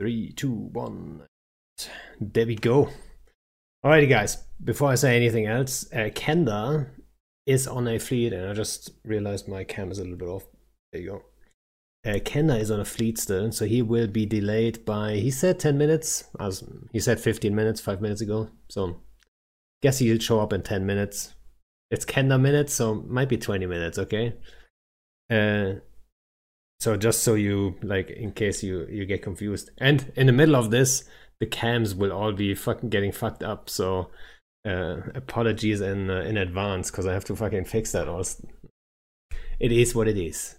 Three, two, one. There we go. Alrighty, guys. Before I say anything else, uh, Kenda is on a fleet, and I just realized my cam is a little bit off. There you go. Uh, Kenda is on a fleet still, so he will be delayed by. He said 10 minutes. As he said 15 minutes five minutes ago. So, guess he'll show up in 10 minutes. It's Kenda minutes, so might be 20 minutes. Okay. Uh, so just so you like, in case you you get confused, and in the middle of this, the cams will all be fucking getting fucked up. So, uh, apologies in uh, in advance because I have to fucking fix that. Also, it is what it is.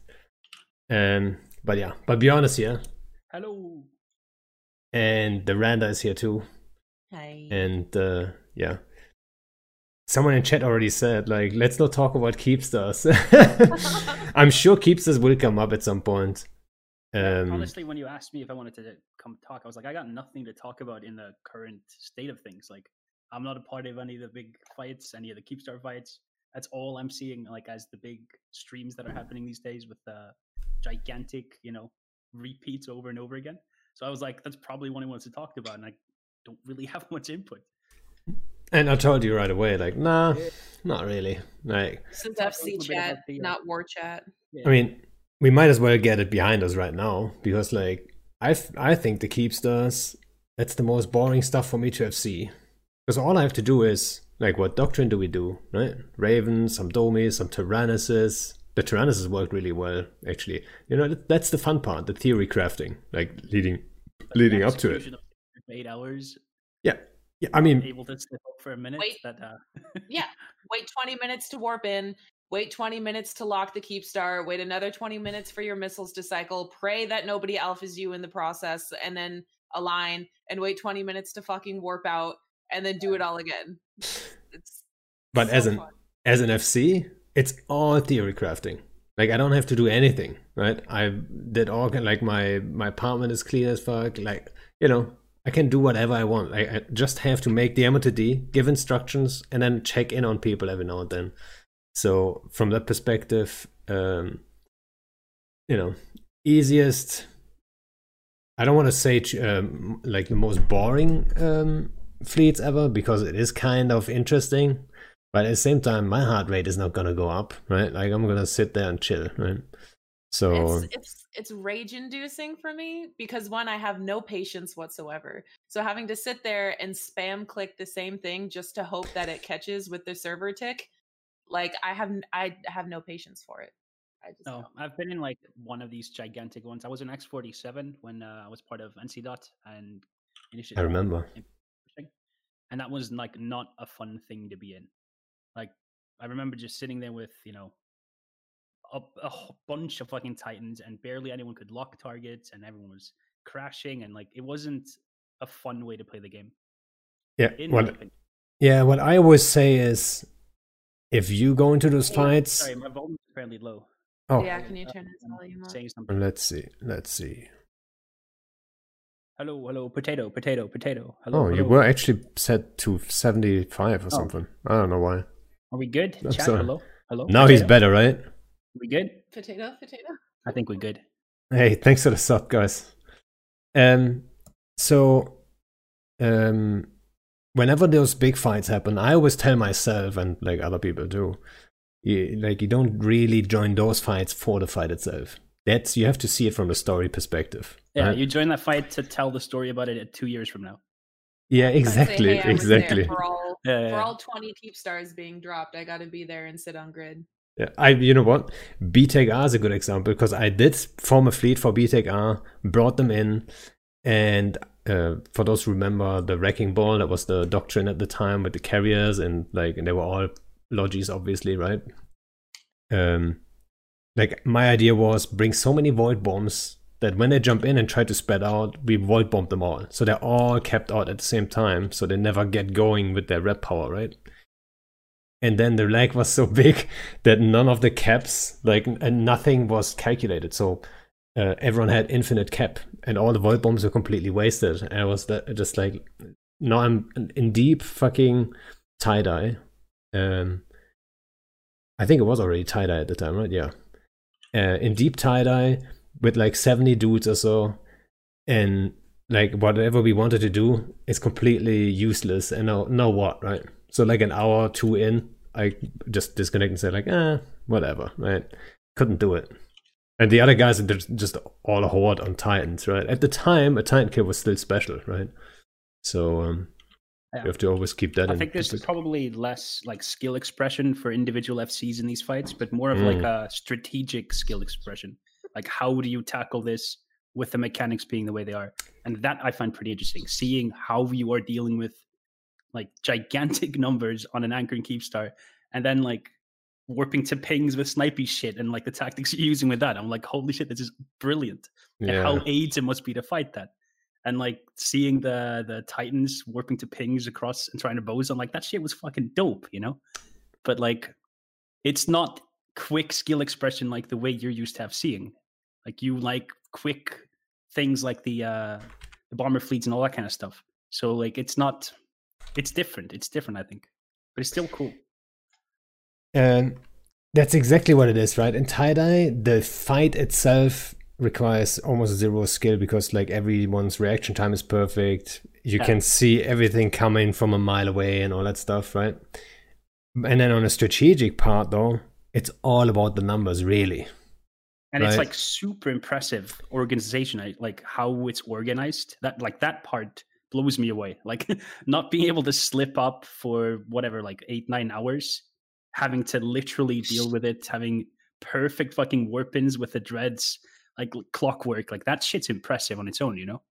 Um, but yeah, but be honest here. Hello. And the Randa is here too. Hi. And uh, yeah, someone in chat already said like, let's not talk about Keepstars. I'm sure Keepstars will come up at some point. Um, Honestly, when you asked me if I wanted to come talk, I was like, I got nothing to talk about in the current state of things. Like, I'm not a part of any of the big fights, any of the Keepstar fights. That's all I'm seeing, like as the big streams that are happening these days with the gigantic, you know, repeats over and over again. So I was like, that's probably what he wants to talk about, and I don't really have much input. And I told you right away, like, nah, not really. Like, This is Talk a FC chat, about the, not war chat. I mean, we might as well get it behind us right now because, like, I th- I think the Keepstars that's the most boring stuff for me to FC because all I have to do is like, what doctrine do we do, right? Raven, some Domi, some Tyrannuses. The Tyrannuses worked really well, actually. You know, that's the fun part, the theory crafting, like leading leading up to it. Eight hours, Yeah, yeah. I mean, able to slip up for a minute. Wait. That uh, Yeah. Wait 20 minutes to warp in. Wait 20 minutes to lock the keep star. Wait another 20 minutes for your missiles to cycle. Pray that nobody alphas you in the process and then align and wait 20 minutes to fucking warp out and then do it all again. It's but so as an fun. as an FC, it's all theory crafting. Like I don't have to do anything, right? I did all like my my apartment is clean as fuck. Like you know, I can do whatever I want. I, I just have to make the MOTD, give instructions, and then check in on people every now and then. So from that perspective, um, you know, easiest. I don't want to say um, like the most boring um, fleets ever because it is kind of interesting but at the same time my heart rate is not gonna go up right like i'm gonna sit there and chill right so it's it's it's rage inducing for me because one i have no patience whatsoever so having to sit there and spam click the same thing just to hope that it catches with the server tick like i have I have no patience for it i just No, don't. I've been in like one of these gigantic ones. I was in X47 when uh, I was part of NC Dot and i remember and that was like not a fun thing to be in. Like I remember just sitting there with you know a, a bunch of fucking titans, and barely anyone could lock targets, and everyone was crashing, and like it wasn't a fun way to play the game. yeah In my what yeah what i always say is if you go into those fights Sorry, my volume is fairly low. oh yeah can you Uh, turn his volume up Saying something. let's see let's see Hello, hello, potato, potato, potato. Hello. oh you were actually set to 75 or Oh. something i don't know why Are we good? Chat, hello, hello. now he's better right We good? potato potato I think we're good. Hey, thanks for the sub, guys. Um, so, um, whenever those big fights happen, I always tell myself and like other people too, you, like you don't really join those fights for the fight itself. That's you have to see it from the story perspective. Yeah, right? you join that fight to tell the story about it two years from now. yeah, I'd say, exactly, "Hey, I was there exactly. for all Yeah, yeah, for all 20 keep stars being dropped i gotta be there and sit on grid Yeah, I you know what? BTEC R is a good example because I did form a fleet for BTEC R, brought them in, and uh, for those who remember the wrecking ball, that was the doctrine at the time with the carriers and like and they were all logis, obviously, right? Um, like my idea was bring so many void bombs that when they jump in and try to spread out, we void bomb them all, so they're all kept out at the same time, so they never get going with their rep power, right? And then the lag was so big that none of the caps like and nothing was calculated. So uh, everyone had infinite cap and all the void bombs were completely wasted. And i was just like now i'm in deep fucking TiDi. Um i think it was already TiDi at the time right? Yeah. Uh, in deep TiDi with like 70 dudes or so. And like whatever we wanted to do is completely useless. And now, now what, right? So like an hour, or two in, I just disconnect and say like, ah, whatever, right? Couldn't do it. And the other guys are just all a horde on Titans, right? At the time, a Titan kill was still special, right? So um, yeah. you have to always keep that. In I think there's probably less like skill expression for individual FCs in these fights, but more of mm. like a strategic skill expression. Like how do you tackle this with the mechanics being the way they are? And that I find pretty interesting. Seeing how you are dealing with like gigantic numbers on an anchor and keepstar, and then like warping to pings with snipey shit and like the tactics you're using with that. I'm like, holy shit, this is brilliant. Yeah. And how aids it must be to fight that. And like seeing the the Titans warping to pings across and trying to bows, I'm like, that shit was fucking dope, you know? But like it's not quick skill expression like the way you're used to have seeing. Like you like quick things like the uh the bomber fleets and all that kind of stuff. So like it's not it's different. It's different, I think. But it's still cool. And that's exactly what it is, right? In TiDi, the fight itself requires almost zero skill because like everyone's reaction time is perfect. You yeah. can see everything coming from a mile away and all that stuff, right? And then on a strategic part, though, it's all about the numbers, really. And right? it's like super impressive organization, like how it's organized. That like that part blows me away. Like not being able to slip up for whatever, like eight nine hours having to literally deal with it, having perfect fucking warpins with the dreads, like clockwork. Like that shit's impressive on its own, you know?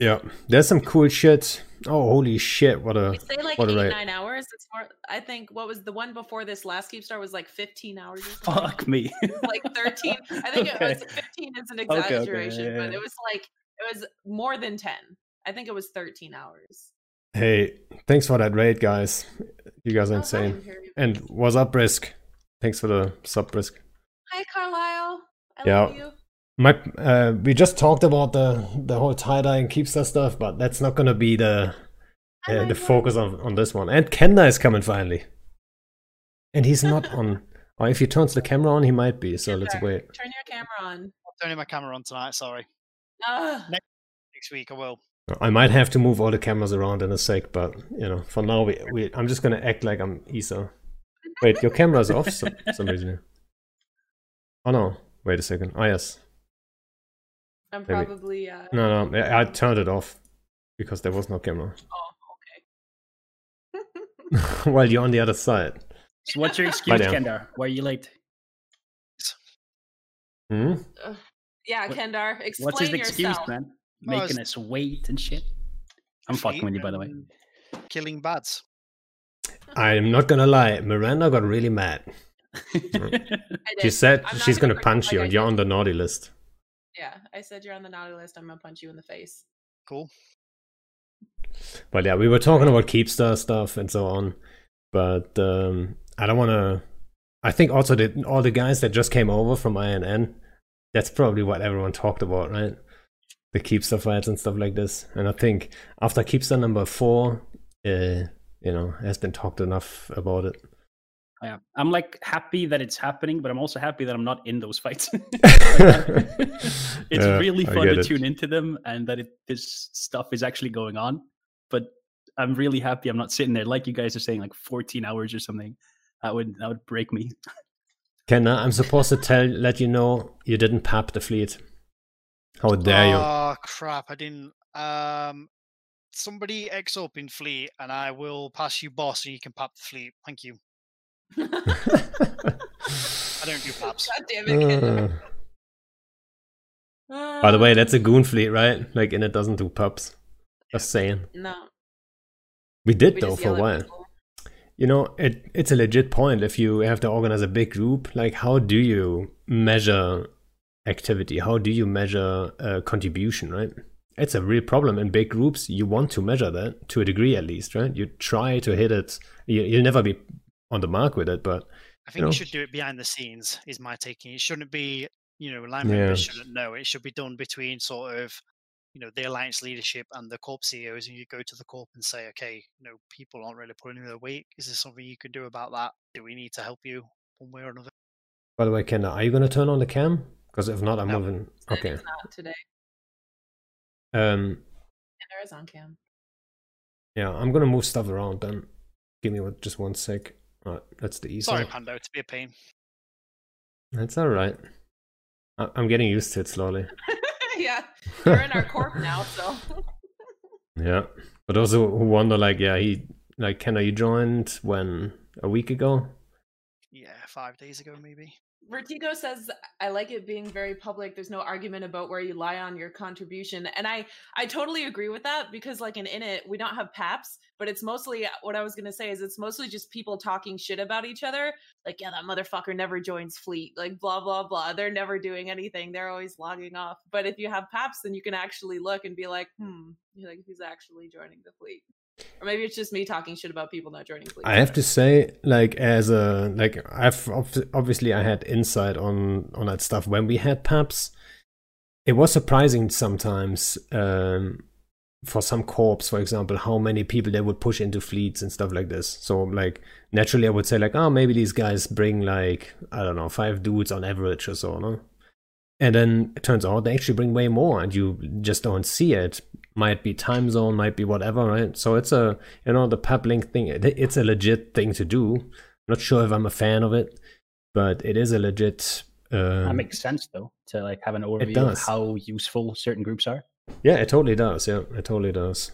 Yeah, there's some cool shit. Oh, holy shit! What a you say like what eight nine hours. It's more. I think what was the one before this last Keepstar was like fifteen hours. Fuck me. like thirteen. I think okay. it was fifteen. Is an exaggeration, okay, okay. Yeah, yeah. but it was like it was more than ten. I think it was thirteen hours. Hey, thanks for that raid, guys. You guys are oh, insane. And what's up, Brisk? Thanks for the sub, Brisk. Hi, Carlisle. I yeah. My, uh, we just talked about the the whole TiDi and keepstar stuff, but that's not gonna be the uh, the focus on, on this one. And Kenda is coming finally, and he's not on. Or if he turns the camera on, he might be. So let's wait. Turn your camera on. I'm turning my camera on tonight. Sorry. Uh, next, next week I will. I might have to move all the cameras around in a sec, but you know, for now, we, we I'm just gonna act like I'm Isa. Wait, your camera's off for some reason. Oh no! Wait a second. Oh yes. I'm probably. Uh... No, no, I turned it off because there was no camera. Oh, okay. While you're on the other side. So, what's your excuse, Kendar? Why are you late? Hmm. Uh, yeah, Kendar, explain What's his excuse, man? Making us wait and shit. I'm fucking with you, by the way. Killing bats. I'm not gonna lie, Miranda got really mad. she said she's gonna, gonna punch you, and you're on the naughty list. Yeah, I said you're on the naughty list. I'm gonna punch you in the face. Cool. But yeah, we were talking about Keepstar stuff and so on. But um, I don't want to. I think also that all the guys that just came over from INN, that's probably what everyone talked about, right? The Keepstar fights and stuff like this. And I think after Keepstar number four, uh, you know, has been talked enough about it. Yeah, I'm like happy that it's happening, but I'm also happy that I'm not in those fights. it's yeah, really fun to it. tune into them and that it, this stuff is actually going on. But I'm really happy I'm not sitting there like you guys are saying, like 14 hours or something. That would that would break me. Kenna, I'm supposed to tell let you know you didn't pap the fleet. How dare you? Oh crap! I didn't. Um, somebody X up in fleet, and I will pass you boss, and you can pap the fleet. Thank you. I don't do paps. God damn it! Uh. By the way, that's a goon fleet, right? Like, and it doesn't do paps. Just saying. No. We did we though for a while. People. You know, it it's a legit point. If you have to organize a big group, like, how do you measure activity? How do you measure uh, contribution, right? It's a real problem in big groups. You want to measure that to a degree at least, right? You try to hit it. You, will never be on the mark with it, but I think you, know. you, should do it behind the scenes. Is my taking. It shouldn't be, you know, line members yeah. shouldn't know. It should be done between sort of, you know, the alliance leadership and the corp CEOs, and you go to the corp and say, okay, you know, people aren't really putting in their weight. Is there something you can do about that? Do we need to help you one way or another? By the way, Ken, are you going to turn on the cam? Because if not, I'm no. moving. Okay. not today. Um, there is on cam. Yeah, I'm gonna move stuff around then. Give me one- just one sec. Alright, that's the easy. Sorry, Pando, to be a pain. That's alright. I- I'm getting used to it slowly. yeah, you're in our corp now, so Yeah. But those who wonder, like, yeah, he, like, Kenna, you joined when? A week ago? Yeah, five days ago maybe. Vertigo says I like it being very public. There's no argument about where you lie on your contribution. And I I totally agree with that because like in Init, we don't have paps, but it's mostly what I was going to say is it's mostly just people talking shit about each other. Like, yeah, that motherfucker never joins fleet. Like blah blah blah. They're never doing anything. They're always logging off. But if you have paps, then you can actually look and be like, "Hmm, like who's actually joining the fleet?" Or maybe it's just me talking shit about people not joining fleet. I have to say, like, as a, like, I've, obviously I had insight on, on that stuff when we had PAPs. It was surprising sometimes, um, for some corps, for example, how many people they would push into fleets and stuff like this. So, like, naturally I would say, like, oh, maybe these guys bring, like, I don't know, five dudes on average or so, no? And then it turns out they actually bring way more and you just don't see it. Might be time zone, might be whatever, right? So it's a, you know, the pap link thing, it's a legit thing to do. Not sure if I'm a fan of it, but it is a legit. Um, that makes sense though to like have an overview of how useful certain groups are. yeah, it totally does. Yeah, it totally does.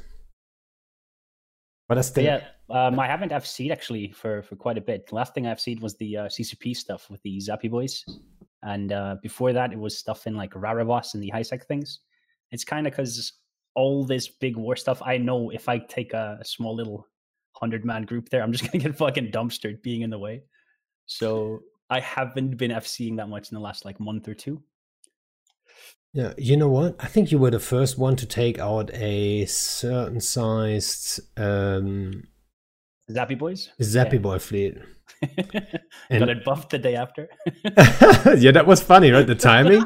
But But the yeah, um, I haven't FC'd actually for for quite a bit. The last thing I FC'd was the uh, CCP stuff with the Zappy boys, and uh, before that it was stuff in like Raravos and the Highsec things. It's kind of because all this big war stuff. I know if I take a, a small little hundred man group there, I'm just gonna get fucking dumpstered being in the way. So I haven't been FCing that much in the last like month or two. Yeah, you know what? I think you were the first one to take out a certain sized um, Zappy boys. Zappy Boy fleet. Got it buffed the day after. yeah, that was funny, right? The timing.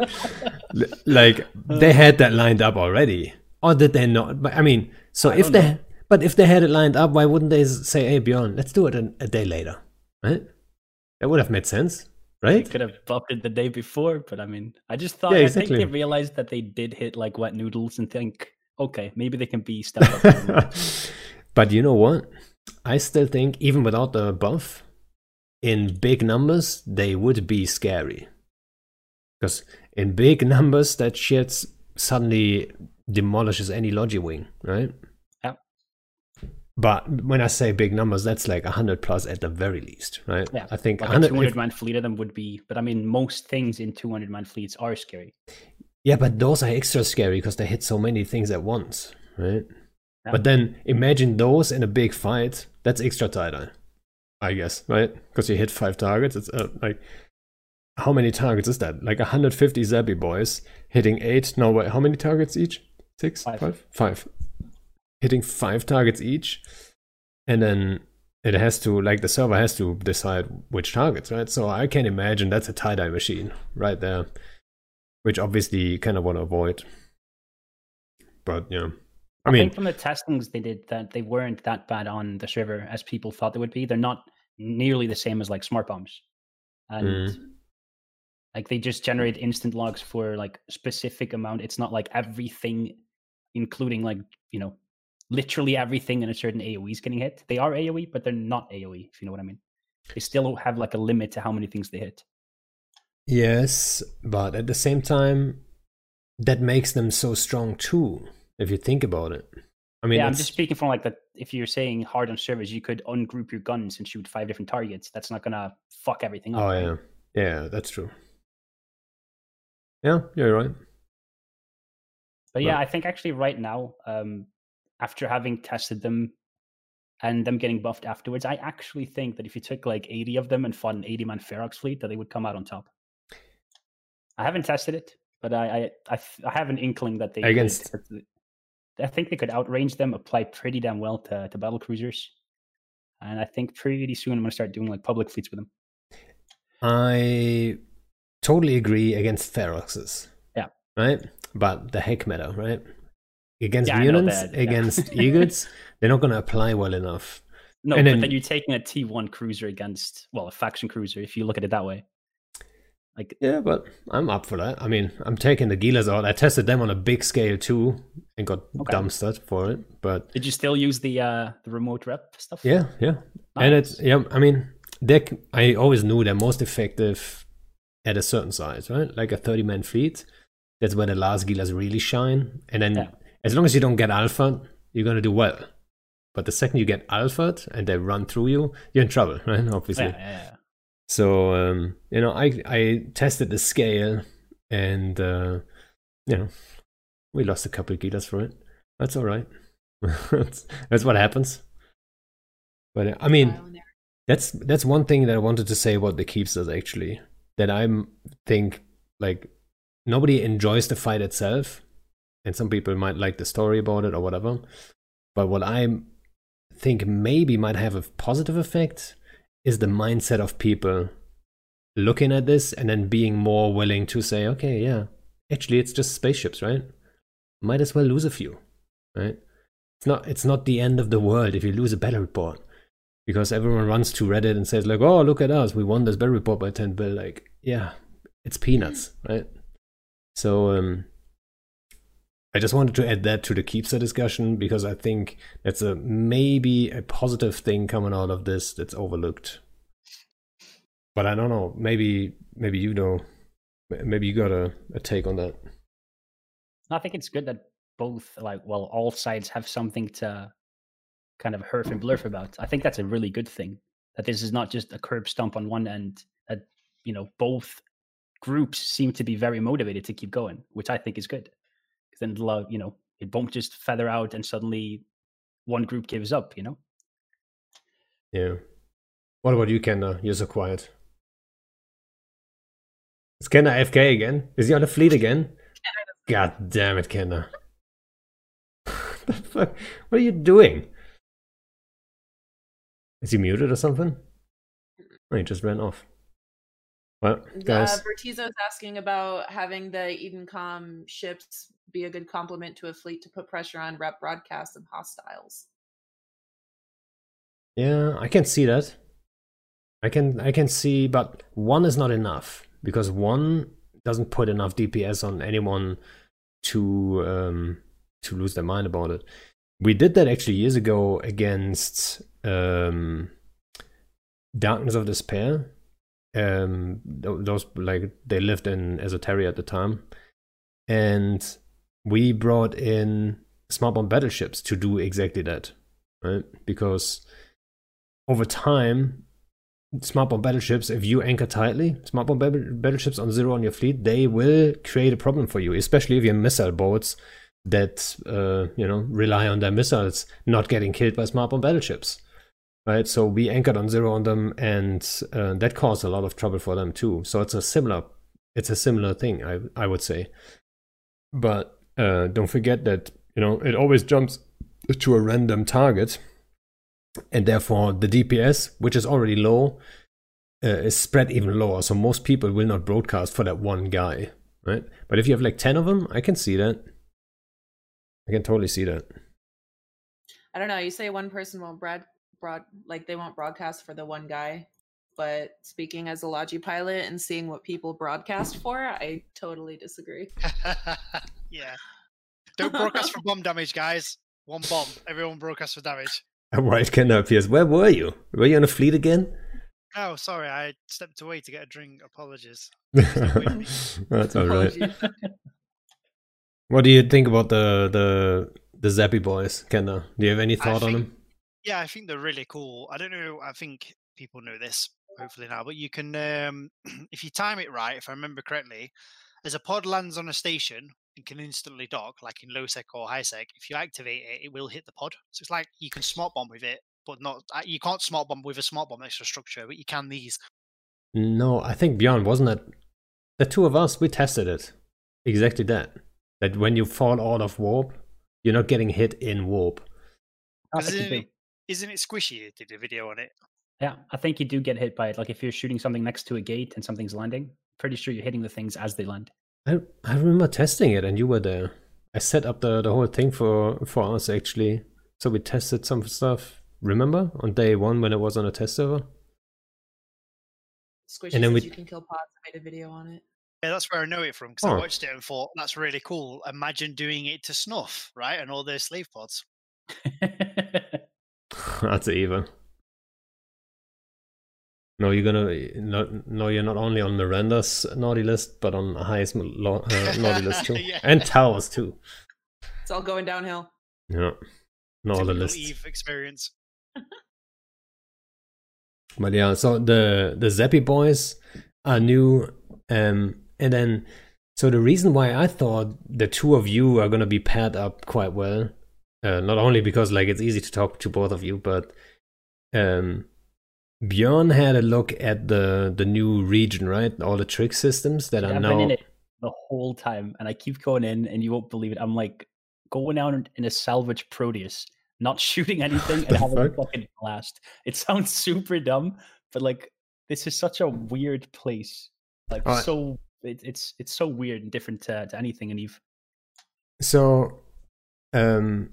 Like they had that lined up already, or did they not? But I mean, so I if they, know. but if they had it lined up, why wouldn't they say, "Hey, Bjorn, let's do it a, a day later"? Right? That would have made sense, They right? could have buffed it the day before, but I mean, I just thought Yeah, exactly. I think they realized that they did hit like wet noodles and think, okay, maybe they can be stepped up. a little bit. but you know what? I still think, even without the buff, in big numbers, they would be scary. Because in big numbers, that shit suddenly demolishes any logi wing, right? Yeah. But when I say big numbers, that's like 100 plus at the very least, right? Yeah, I think like a 100. 200 if- man fleet of them would be, but I mean, most things in 200 man fleets are scary. yeah, but those are extra scary because they hit so many things at once, right? Yeah. But then imagine those in a big fight. That's extra TiDi, I guess, right? Because you hit five targets. It's uh, like how many targets is that? Like 150 Zappy boys hitting eight. No, wait, how many targets each? Six, Five. five, five. Hitting five targets each, and then it has to like the server has to decide which targets, right? So I can imagine that's a TiDi machine right there, which obviously you kind of want to avoid. But yeah, I I, mean, think from the testings they did that they weren't that bad on the server as people thought they would be. They're not nearly the same as like smart bombs, and Mm. like they just generate instant logs for like specific amount. It's not like everything, including like you know, literally everything in a certain AOE is getting hit. They are AOE, but they're not AOE. If you know what I mean. They still have like a limit to how many things they hit. Yes, but at the same time, that makes them so strong too. If you think about it, I mean, yeah, I'm just speaking from like that. If you're saying hard on servers, you could ungroup your guns and shoot five different targets. That's not gonna fuck everything up. oh yeah, yeah, that's true. Yeah, you're right. But yeah, Right. I think actually right now, um, after having tested them and them getting buffed afterwards, I actually think that if you took like 80 of them and fought an 80 man Ferox fleet, that they would come out on top. I haven't tested it, but I I have an inkling that they Against- th- I think they could outrange them, apply pretty damn well to, to battle cruisers. And I think pretty soon I'm gonna start doing like public fleets with them. I totally agree against Feroxes. Yeah. Right? But the heck matter, right? Against Yeah, I mutants, that, yeah. against eagles, they're not going to apply well enough. No, And but then- then you're taking a T1 cruiser against well, a faction cruiser, if you look at it that way. Like Yeah, but I'm up for that. I mean, I'm taking the Gilas out. I tested them on a big scale too and got Okay. dumpstered for it. But did you still use the uh the remote rep stuff? yeah, yeah. And it's yeah, I mean, they I always knew they're most effective at a certain size, right? Like a 30 man fleet. That's where the last Gilas really shine. And then Yeah. as long as you don't get alpha, you're gonna do well. But the second you get alpha and they run through you, you're in trouble, right? Obviously. Yeah, yeah, yeah. So um, you know, I I tested the scale, and uh, you know, we lost a couple of gilas for it. That's all right. that's, that's what happens. But uh, I mean, Trial and error. that's that's one thing that I wanted to say about the keepstars actually. That I'm think like nobody enjoys the fight itself, and some people might like the story about it or whatever. But what I think maybe might have a positive effect is the mindset of people looking at this and then being more willing to say, okay, yeah, actually it's just spaceships, right? Might as well lose a few, right? It's not it's not the end of the world if you lose a battle report. Because everyone runs to Reddit and says like, oh look at us, we won this battle report by 10 bill. Like, yeah, it's peanuts, right? So um I just wanted to add that to the Keepstar discussion because I think that's a maybe a positive thing coming out of this that's overlooked. But I don't know. Maybe maybe you know. Maybe you got a, a take on that. I think it's good that both, like, well, all sides have something to kind of herf and blurf about. I think that's a really good thing. That this is not just a curb stump on one end. That you know both groups seem to be very motivated to keep going, which I think is good. Because then, uh, you know, it won't just feather out and suddenly one group gives up. You know. Yeah. What about you, Kenda? You're so quiet. Is FK again? Is he on the fleet again? God damn it, Kenda. What are you doing? Is he muted or something? Oh, he just ran off. Uh, guys, Bertizo's asking about having the Edencom ships be a good complement to a fleet to put pressure on rep broadcasts and hostiles. Yeah, I can see that. I can I can see, but one is not enough because one doesn't put enough DPS on anyone to um, to lose their mind about it. We did that actually years ago against um, Darkness of Despair. Um, those like they lived in Esoteria at the time, and we brought in smart bomb battleships to do exactly that, right? Because over time, smart bomb battleships, if you anchor tightly, smart bomb battleships on zero on your fleet, they will create a problem for you, especially if you have missile boats that uh, you know rely on their missiles not getting killed by smart bomb battleships. Right, so we anchored on zero on them, and uh, that caused a lot of trouble for them too. So it's a similar, it's a similar thing, I I would say. But uh, don't forget that you know it always jumps to a random target, and therefore the DPS, which is already low, uh, is spread even lower. So most people will not broadcast for that one guy, right? But if you have like ten of them, I can see that. I can totally see that. I don't know. You say one person won't broad, broad like they won't broadcast for the one guy, but speaking as a Logi pilot and seeing what people broadcast for, I totally disagree. yeah. Don't broadcast for bomb damage, guys. One bomb. Everyone broadcast for damage. Right, Ken appears. Where were you? Were you on a fleet again? Oh, sorry. I stepped away to get a drink. Apologies. That's all right. Apologies. What do you think about the the the Zappy boys, Kenda? Do you have any I thought on think- them? Yeah, I think they're really cool. I don't know. I think people know this hopefully now, but you can, um, if you time it right, if I remember correctly, as a pod lands on a station and can instantly dock, like in low sec or high sec, if you activate it, it will hit the pod. So it's like you can smart bomb with it, but not uh, you can't smart bomb with a smart bomb extra structure, but you can these. No, I think Bjorn wasn't it. The two of us we tested it. Exactly that. That when you fall out of warp, you're not getting hit in warp. I Because think you isn't, do. it- isn't it squishy? You did a video on it. Yeah, I think you do get hit by it. Like if you're shooting something next to a gate and something's landing, pretty sure you're hitting the things as they land. I I remember testing it and you were there. I set up the, the whole thing for for us actually. So we tested some stuff. Remember on day one when it was on a test server? Squishy And then says we- you can kill pods. I made a video on it. Yeah, that's where I know it from because Oh. I watched it and thought that's really cool. Imagine doing it to snuff, right? And all their slave pods. That's evil. No, you're gonna no, no, you're not only on Miranda's naughty list, but on highest lo- uh, naughty list too, Yeah. and Towers too. It's all going downhill. Yeah, no other Typical lists. Eve experience. But yeah, so the the Zappy boys are new, um, and then so the reason why I thought the two of you are gonna be paired up quite well, uh, not only because like it's easy to talk to both of you, but um, Björn had a look at the the new region, right? All the trick systems that are I've now. been in it the whole time, and I keep going in, and you won't believe it. I'm like going out in a salvage Proteus, not shooting anything, and having a fucking blast. It sounds super dumb, but like this is such a weird place. Like Alright. so, it, it's it's so weird and different to, to anything in Eve. So, um,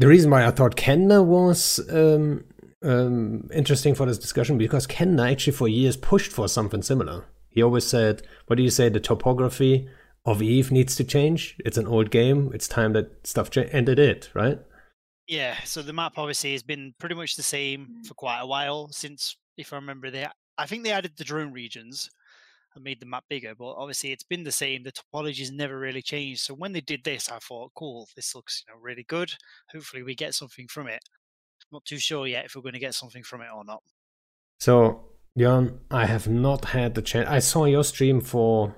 the reason why I thought Kenda was um, um, interesting for this discussion because Kenda actually for years pushed for something similar. He always said, "What do you say? The topography of Eve needs to change. It's an old game. It's time that stuff change." And it right? Yeah, so the map obviously has been pretty much the same for quite a while since, if I remember, they I think they added the drone regions and made the map bigger, but obviously it's been the same. The topology's never really changed. So when they did this, I thought, cool, this looks you know really good. Hopefully we get something from it. Not too sure yet if we're going to get something from it or not. So, Jan, I have not had the chance. I saw your stream for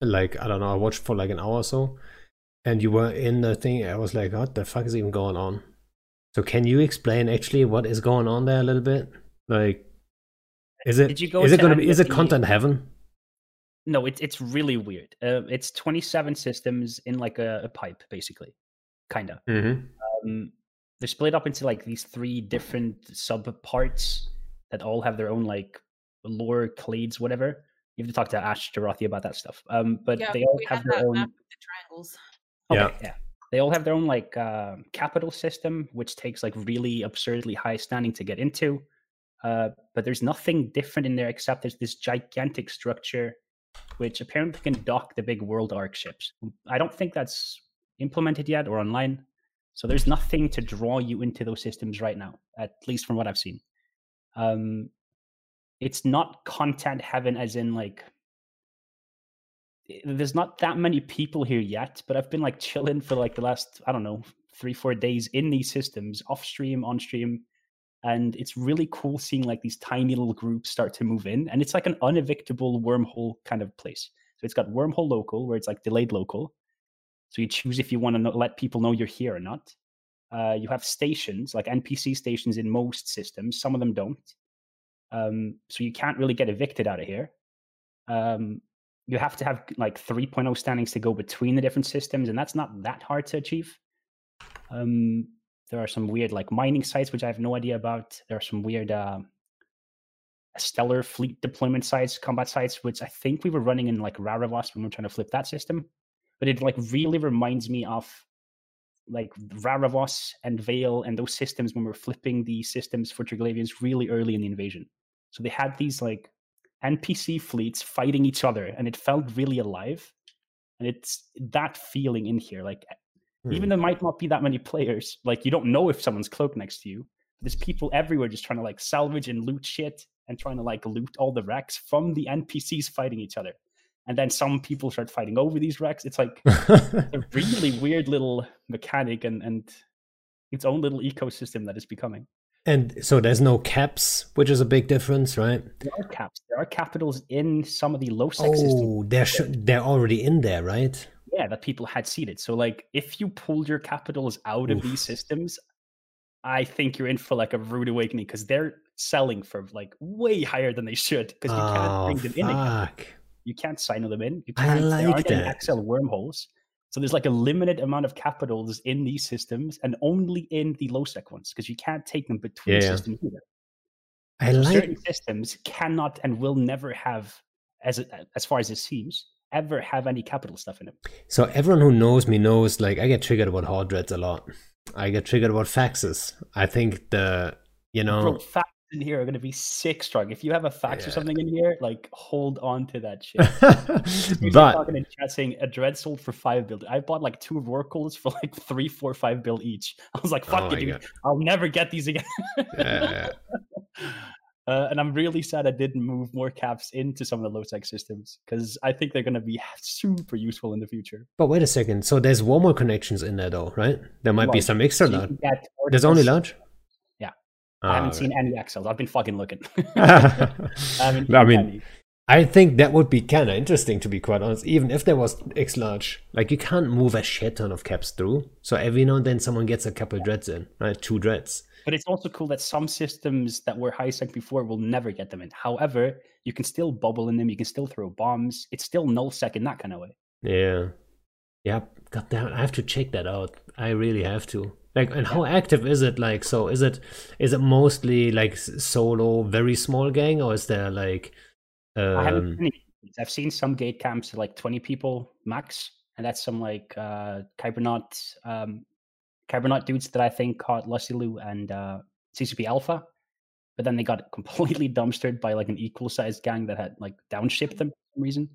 like I don't know. I watched for like an hour or so, and you were in the thing. I was like, "What the fuck is even going on?" So, can you explain actually what is going on there a little bit? Like, is it Did you go is it going to be is it content heaven? No, it's it's really weird. Uh, it's 27 systems in like a, a pipe, basically, kinda. Mm-hmm. um, they're split up into like these three different sub parts that all have their own like lore clades whatever you have to talk to ash Dorothea about that stuff um, but yeah, they all we have their own the triangles. okay, yeah they all have their own like uh, capital system which takes like really absurdly high standing to get into uh, but there's nothing different in there except there's this gigantic structure which apparently can dock the big World Ark ships i don't think that's implemented yet or online so there's nothing to draw you into those systems right now, at least from what I've seen. Um, it's not content heaven, as in like there's not that many people here yet. But I've been like chilling for like the last I don't know three four days in these systems, off stream, on stream, and it's really cool seeing like these tiny little groups start to move in, and it's like an unevictable wormhole kind of place. So it's got wormhole local, where it's like delayed local. So you choose if you want to let people know you're here or not. Uh, you have stations, like NPC stations in most systems. Some of them don't. Um, so you can't really get evicted out of here. Um, you have to have like 3.0 standings to go between the different systems, and that's not that hard to achieve. Um, there are some weird like mining sites, which I have no idea about. There are some weird uh, stellar fleet deployment sites, combat sites, which I think we were running in like Raravos when we were trying to flip that system but it like really reminds me of like Raravos and Vale and those systems when we were flipping the systems for Triglavians really early in the invasion. So they had these like NPC fleets fighting each other, and it felt really alive. And it's that feeling in here. Like even hmm. there might not be that many players, like you don't know if someone's cloaked next to you. There's people everywhere just trying to like salvage and loot shit and trying to like loot all the wrecks from the NPCs fighting each other. And then some people start fighting over these wrecks. It's like a really weird little mechanic and and its own little ecosystem that is becoming. and so there's no caps, which is a big difference, right? There are caps. There are capitals in some of the low systems. Oh, they're sh- they're already in there, right? Yeah, that people had seeded. So like if you pulled your capitals out of these systems, I think you're in for like a rude awakening because they're selling for like way higher than they should because you can't Oh, bring them in. again. fuck. You can't sign them in. You can't. there like aren't any that. Wormholes. So there's like a limited amount of capitals in these systems and only in the low sec ones because you can't take them between Yeah, yeah. systems either. I like certain systems cannot and will never have, as uh, as far as it seems, ever have any capital stuff in them. So everyone who knows me knows like I get triggered about hard dreads a lot. I get triggered about faxes. I think the you know Bro, in here are going to be sick strong. If you have a fax or something in here, like hold on to that shit. But talking in chat saying a dread sold for five bill. I bought like two Rorquals for like three, four, five bill each. I was like, Oh fuck my it, dude. God. I'll never get these again. Yeah, Uh, and I'm really sad I didn't move more caps into some of the low tech systems because I think they're going to be super useful in the future. but wait a second. So there's warmer connections in there, though, right? There might be some extra large. There's only large. Yeah. Ah, I haven't right. seen any XLs. I've been fucking looking. I I, haven't I mean, any. I think that would be kind of interesting, to be quite honest. Even if there was X large, like you can't move a shit ton of caps through. So every now and then someone gets a couple dreads in, right? Two dreads. But it's also cool that some systems that were high sec before will never get them in. However, you can still bubble in them. You can still throw bombs. It's still null sec in that kind of way. Yeah. Yeah. God damn. I have to check that out. I really have to. Like, and how active is it? Like, so is it is it mostly like solo, very small gang, or is there like, I haven't um, seen any. I've seen some gate camps like 20 people max, and that's some like uh Kybernaut um Kybernaut dudes that I think caught Lucilu and uh CCP Alpha. But then they got completely dumpstered by like an equal sized gang that had like downshipped them for some reason.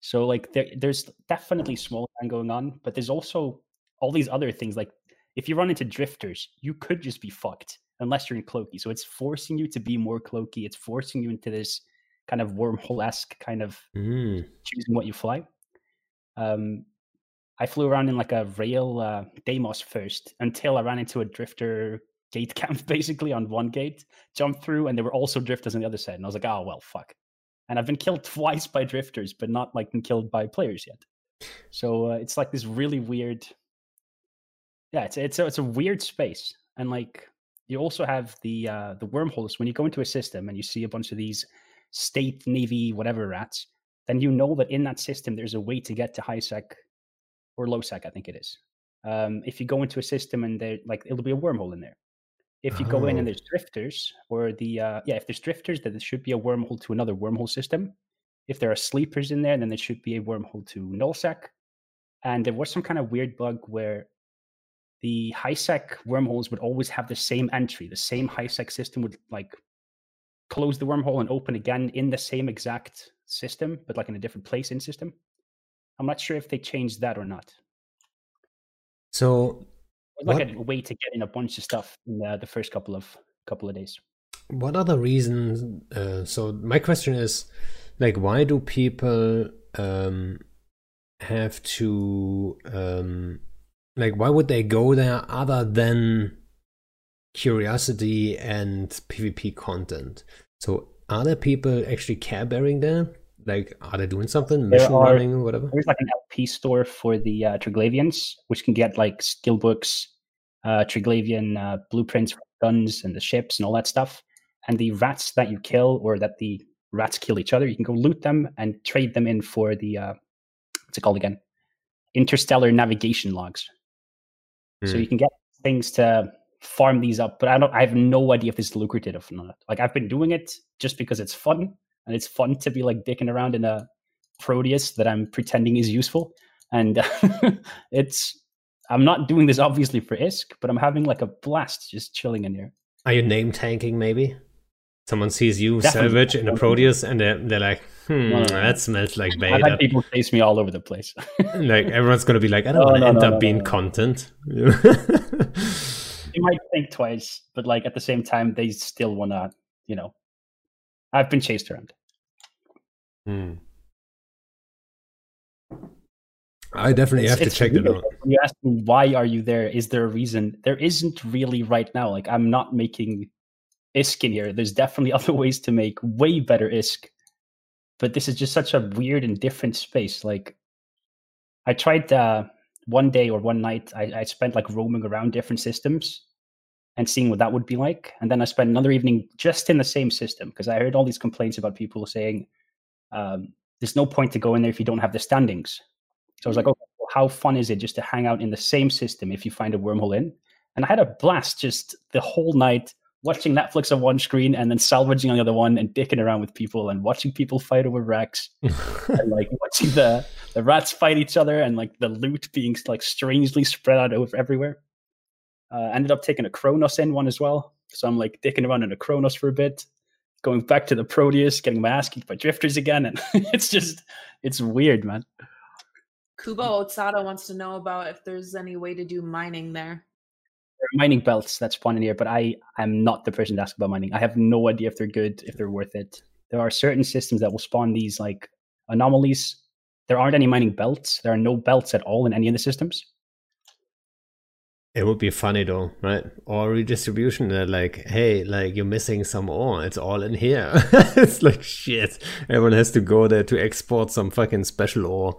So like there, there's definitely small gang going on, but there's also all these other things. Like if you run into drifters, you could just be fucked unless you're in cloaky. So it's forcing you to be more cloaky. It's forcing you into this kind of wormhole esque kind of mm, choosing what you fly. Um, I flew around in like a rail uh, Deimos first until I ran into a drifter gate camp basically on one gate, jumped through, and there were also drifters on the other side. And I was like, oh, well, fuck. And I've been killed twice by drifters, but not like been killed by players yet. So uh, it's like this really weird. Yeah, it's it's a, it's a weird space, and like you also have the uh, the wormholes when you go into a system and you see a bunch of these state navy whatever rats then you know that in that system there's a way to get to high sec or low sec i think it is. Um, if you go into a system and there like it'll be a wormhole in there. If you go in Oh. and there's drifters or the uh, yeah if there's drifters then there should be a wormhole to another wormhole system. If there are sleepers in there then there should be a wormhole to nullsec. And there was some kind of weird bug where the high sec wormholes would always have the same entry. The same high sec system would like close the wormhole and open again in the same exact system, but like in a different place in system. I'm not sure if they changed that or not. so like What- a way to get in a bunch of stuff in the, the first couple of couple of days. what are the reasons? Uh, so my question is, like, why do people um, have to um, like? Why would they go there other than curiosity and PvP content? So are there people actually care bearing there? Like, are they doing something, mission are- running or whatever? There's like an LP store for the uh, Triglavians, which can get like skill books, uh, Triglavian uh, blueprints for guns and the ships and all that stuff. And the rats that you kill or that the rats kill each other, you can go loot them and trade them in for the uh, what's it called again? Interstellar navigation logs. So Hmm. you can get things to farm these up, but I don't. I have no idea if is lucrative or not. Like I've been doing it just because it's fun, and it's fun to be like dicking around in a Proteus that I'm pretending is useful, and it's. I'm not doing this obviously for ISK, but I'm having like a blast just chilling in here. Are you name tanking maybe? Someone sees you Definitely. salvage in a Proteus and they're, they're like, hmm, No, no, no. that smells like I've had people chase me all over the place. like everyone's gonna be like, I don't want to end up being content. you might think twice, but like at the same time, they still want to, you know. I've been chased around. Hmm. I definitely It's- have to check that out. You ask me why are you there, is there a reason? There isn't really right now. Like I'm not making ISK in here. There's definitely other ways to make way better ISK, but this is just such a weird and different space. Like I tried uh, one day or one night. I, I spent like roaming around different systems and seeing what that would be like, and then I spent another evening just in the same system because I heard all these complaints about people saying um, there's no point to go in there if you don't have the standings. So I was like, okay, well, how fun is it just to hang out in the same system if you find a wormhole in? And I had a blast just the whole night watching Netflix on one screen and then salvaging on the other one and dicking around with people and watching people fight over wrecks and like watching the the rats fight each other and like the loot being like strangely spread out over everywhere. Uh, ended up taking a Kronos in one as well. So I'm like dicking around in a Kronos for a bit, going back to the Proteus, getting my ass kicked by drifters again, and it's just it's weird, man. Kubo Otsada wants to know about if there's any way to do mining there. There are mining belts that's spawned here, but I am not the person to ask about mining. I have no idea if they're good, if they're worth it. There are certain systems that will spawn these like anomalies. There aren't any mining belts. There are no belts at all in any of the systems. It would be funny though, right? Or redistribution that like, hey, like you're missing some ore. It's all in here. it's like shit. Everyone has to go there to export some fucking special ore.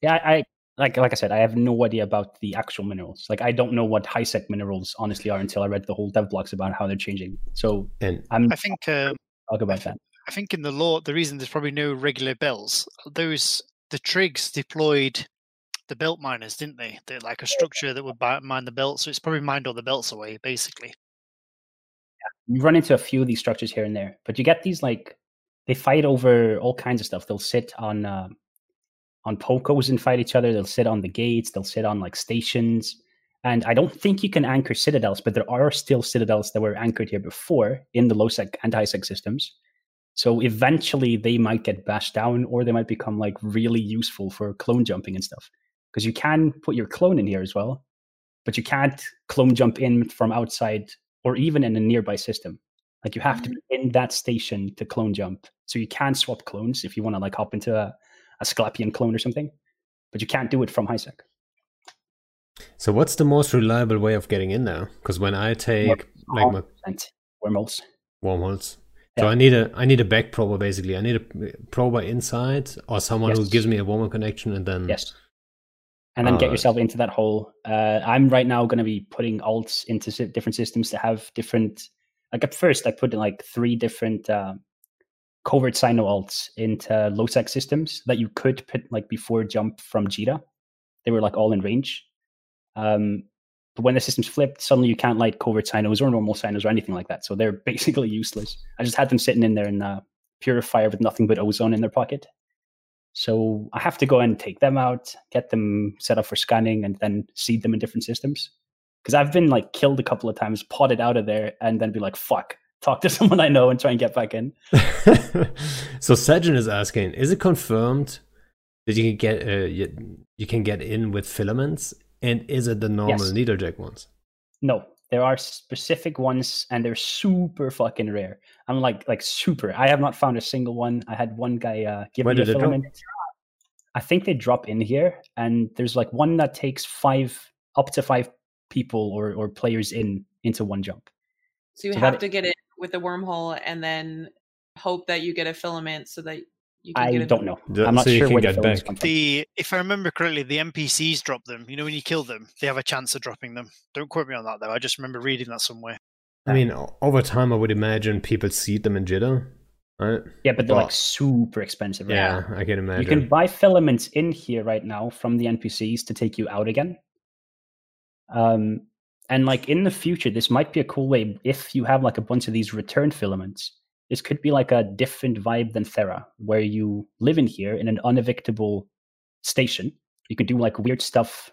Yeah, I, I like like I said, I have no idea about the actual minerals. Like I don't know what high sec minerals honestly are until I read the whole dev blogs about how they're changing. So And I'm I think uh, talk about that. I think in the law, the reason there's probably no regular belts, those the trigs deployed the belt miners, didn't they? They're like a structure that would mine the belts, so it's probably mined all the belts away, basically. You run into a few of these structures here and there, but you get these like they fight over all kinds of stuff. They'll sit on um on pocos and fight each other. They'll sit on the gates. They'll sit on like stations. And I don't think you can anchor citadels, but there are still citadels that were anchored here before in the low sec and high sec systems. So eventually they might get bashed down or they might become like really useful for clone jumping and stuff. Because you can put your clone in here as well, but you can't clone jump in from outside or even in a nearby system. Like you have to mm-hmm. be in that station to clone jump. So you can swap clones if you want to like hop into a, a Sclapian clone or something, but you can't do it from HiSec. so what's the most reliable way of getting in there? Because when I take like my wormholes. wormholes. So Yeah. I need a I need a back prober basically. I need a uh, prober inside or someone who gives me a wormhole connection and then Yes. And then get yourself into that hole. Uh, I'm right now going to be putting alts into different systems to have different. Like at first, I put in like three different uh, covert cyno alts into low sec systems that you could put like before jump from Jita. They were like all in range. Um, but when the systems flipped, suddenly you can't light covert cynos or normal cynos or anything like that. So they're basically useless. I just had them sitting in there in uh, purifier with nothing but ozone in their pocket. So I have to go and take them out, get them set up for scanning, and then seed them in different systems. Because I've been like killed a couple of times, potted out of there, and then be like, "Fuck!" Talk to someone I know and try and get back in. so Sajin is asking, is it confirmed that you can get uh, you, you can get in with filaments, and is it the normal Yes. needlejack ones? No, there are specific ones, and they're super fucking rare. I'm like like super. I have not found a single one. I had one guy uh, give Where me a did it drop? filament. I think they drop in here, and there's like one that takes five up to five people or or players in into one jump. So you So have that- to get it with the wormhole and then hope that you get a filament so that you can I get don't know. The- I'm not so sure can where the get back. The if I remember correctly, the NPCs drop them. You know, when you kill them, they have a chance of dropping them. Don't quote me on that though. I just remember reading that somewhere. I mean, over time, I would imagine people seed them in Jita, right? Yeah, but they're Well, like super expensive. Right? Yeah, I can imagine. You can buy filaments in here right now from the NPCs to take you out again. Um, and like in the future, this might be a cool way if you have like a bunch of these return filaments. This could be like a different vibe than Thera, where you live in here in an unevictable station. You can do like weird stuff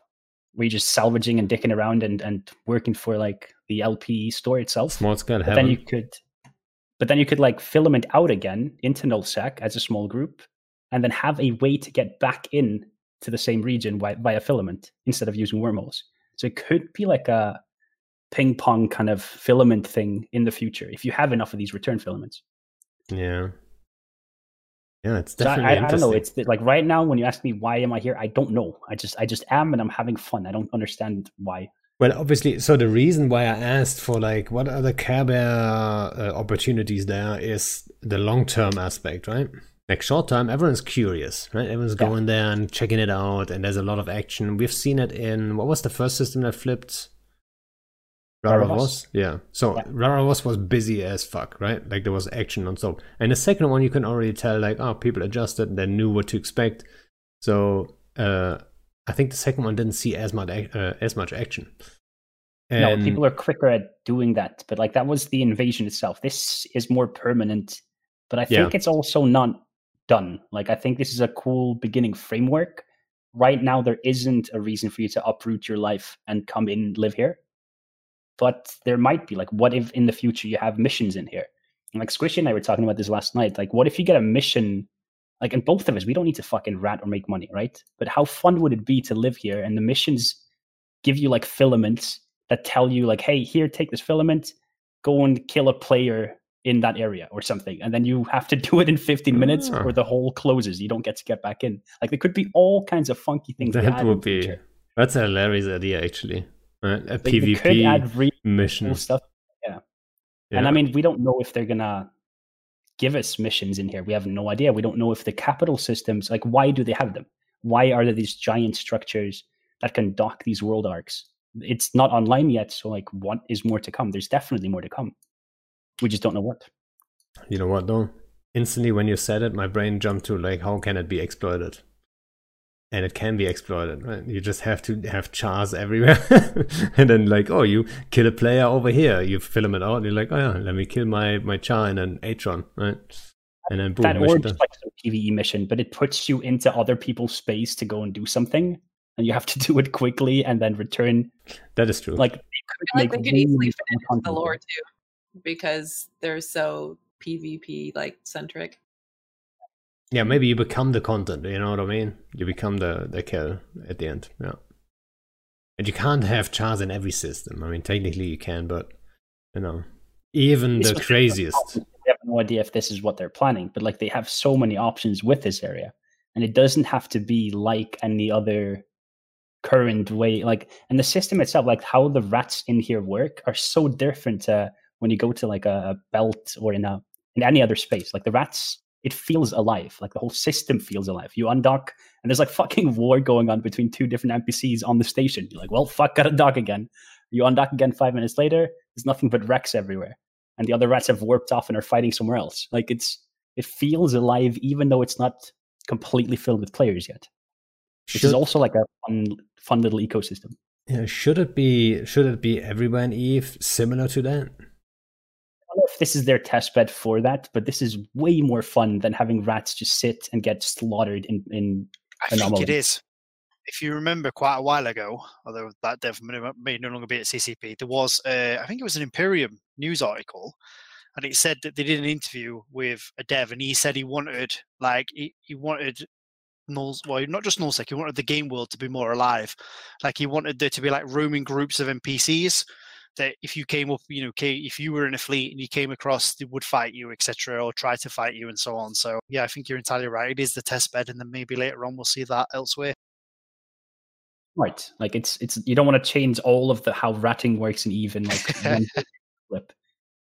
where you're just salvaging and dicking around and, and working for like the LP store itself. Small scale But heaven. then you could, but then you could like filament out again into nullsec as a small group, and then have a way to get back in to the same region via, via filament instead of using wormholes. So it could be like a ping pong kind of filament thing in the future if you have enough of these return filaments. Yeah. Yeah, it's So I, definitely I, I don't know. It's like right now when you ask me why am I here, I don't know. I just I just am and I'm having fun. I don't understand why. Well, obviously, so the reason why I asked for like what other Care Bear uh, opportunities there is the long term aspect, right? Like short term, everyone's curious, right? Everyone's Yeah. going there and checking it out, and there's a lot of action. We've seen it in what was the first system that flipped? Raravoss, yeah. So Yeah. Raravoss was busy as fuck, right? Like there was action on top. And the second one, you can already tell, like, oh, people adjusted, they knew what to expect. So uh, I think the second one didn't see as much uh, as much action. no, people are quicker at doing that, but like that was the invasion itself. This is more permanent, but I think Yeah. it's also not done. Like I think this is a cool beginning framework right now there isn't a reason for you to uproot your life and come in live here. But there might be like, what if in the future you have missions in here? And like Squishy and I were talking about this last night. Like, what if you get a mission? Like, and both of us, we don't need to fucking rat or make money, right? But how fun would it be to live here and the missions give you like filaments that tell you like, hey, here, take this filament, go and kill a player in that area or something, and then you have to do it in 15 minutes Ah. or the hole closes. You don't get to get back in. Like there could be all kinds of funky things. That would be future. that's a hilarious idea actually. Right? A they could PvP add really mission. stuff. And Yeah. I mean, we don't know if they're gonna give us missions in here. We have no idea. We don't know if the capital systems, like, why do they have them? Why are there these giant structures that can dock these World Arks? It's not online yet, so like, what is more to come? There's definitely more to come. We just don't know what. You know what though? Instantly when you said it, my brain jumped to like, how can it be exploited? And it can be exploited, right? You just have to have chars everywhere. and then like, oh, you kill a player over here, you film it out, and you're like, oh yeah, let me kill my my char in an Atron, right? And then boom, that mission or just like some PVE mission, but it puts you into other people's space to go and do something, and you have to do it quickly and then return. That is true. Like, they I like could could easily more fit the lore too, because they're so PvP like centric. Yeah, maybe you become the content, you know what I mean? You become the the kill at the end. Yeah. And you can't have chars in every system. I mean technically you can, but you know. Even This the craziest. Have no idea if this is what they're planning, but like they have so many options with this area, and it doesn't have to be like any other current way. Like, and the system itself, like how the rats in here work, are so different to when you go to like a, a belt or in a in any other space. Like the rats, it feels alive. Like the whole system feels alive. You undock, and there's like fucking war going on between two different NPCs on the station. You're like, well, fuck, gotta dock again. You undock again five minutes later. There's nothing but wrecks everywhere and the other rats have warped off and are fighting somewhere else. Like it's it feels alive even though it's not completely filled with players yet. Which is also like a fun fun little ecosystem. yeah, should it be should it be everywhere in Eve similar to that? I don't know if this is their test bed for that, but this is way more fun than having rats just sit and get slaughtered in, in I think it is. If you remember quite a while ago, although that dev may may no longer be at CCP, there was, uh, I think it was an Imperium news article, and it said that they did an interview with a dev, and he said he wanted, like, he, he wanted Nulls, well, not just Nullsec, he wanted the game world to be more alive. Like, he wanted there to be like roaming groups of NPCs that if you came up, you know, if you were in a fleet and you came across, they would fight you, etc., or try to fight you, and so on. So, yeah, I think you're entirely right. It is the test bed, and then maybe later on we'll see that elsewhere. Right. Like it's it's you don't want to change all of the how ratting works in even like flip.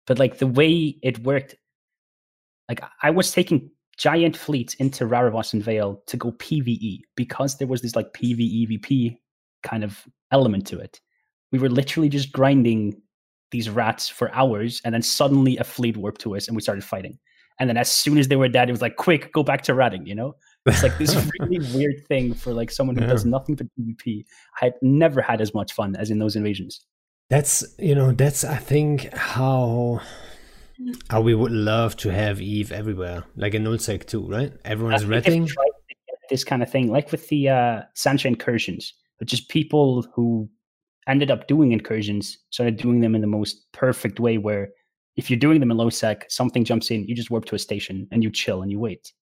But like the way it worked, like I was taking giant fleets into Raravoss and Vale to go PvE because there was this like PvEVP kind of element to it. We were literally just grinding these rats for hours, and then suddenly a fleet warped to us and we started fighting. And then as soon as they were dead, it was like, quick, go back to ratting, you know? It's like this really weird thing for like someone who does nothing but PvP. I had never had as much fun as in those invasions. That's you know that's I think how how we would love to have Eve everywhere, like in Nullsec too, right? Everyone's I think they've retting. tried to get this kind of thing, like with the uh, Sansha incursions, but just people who ended up doing incursions started doing them in the most perfect way. Where if you're doing them in low sec, something jumps in, you just warp to a station and you chill and you wait.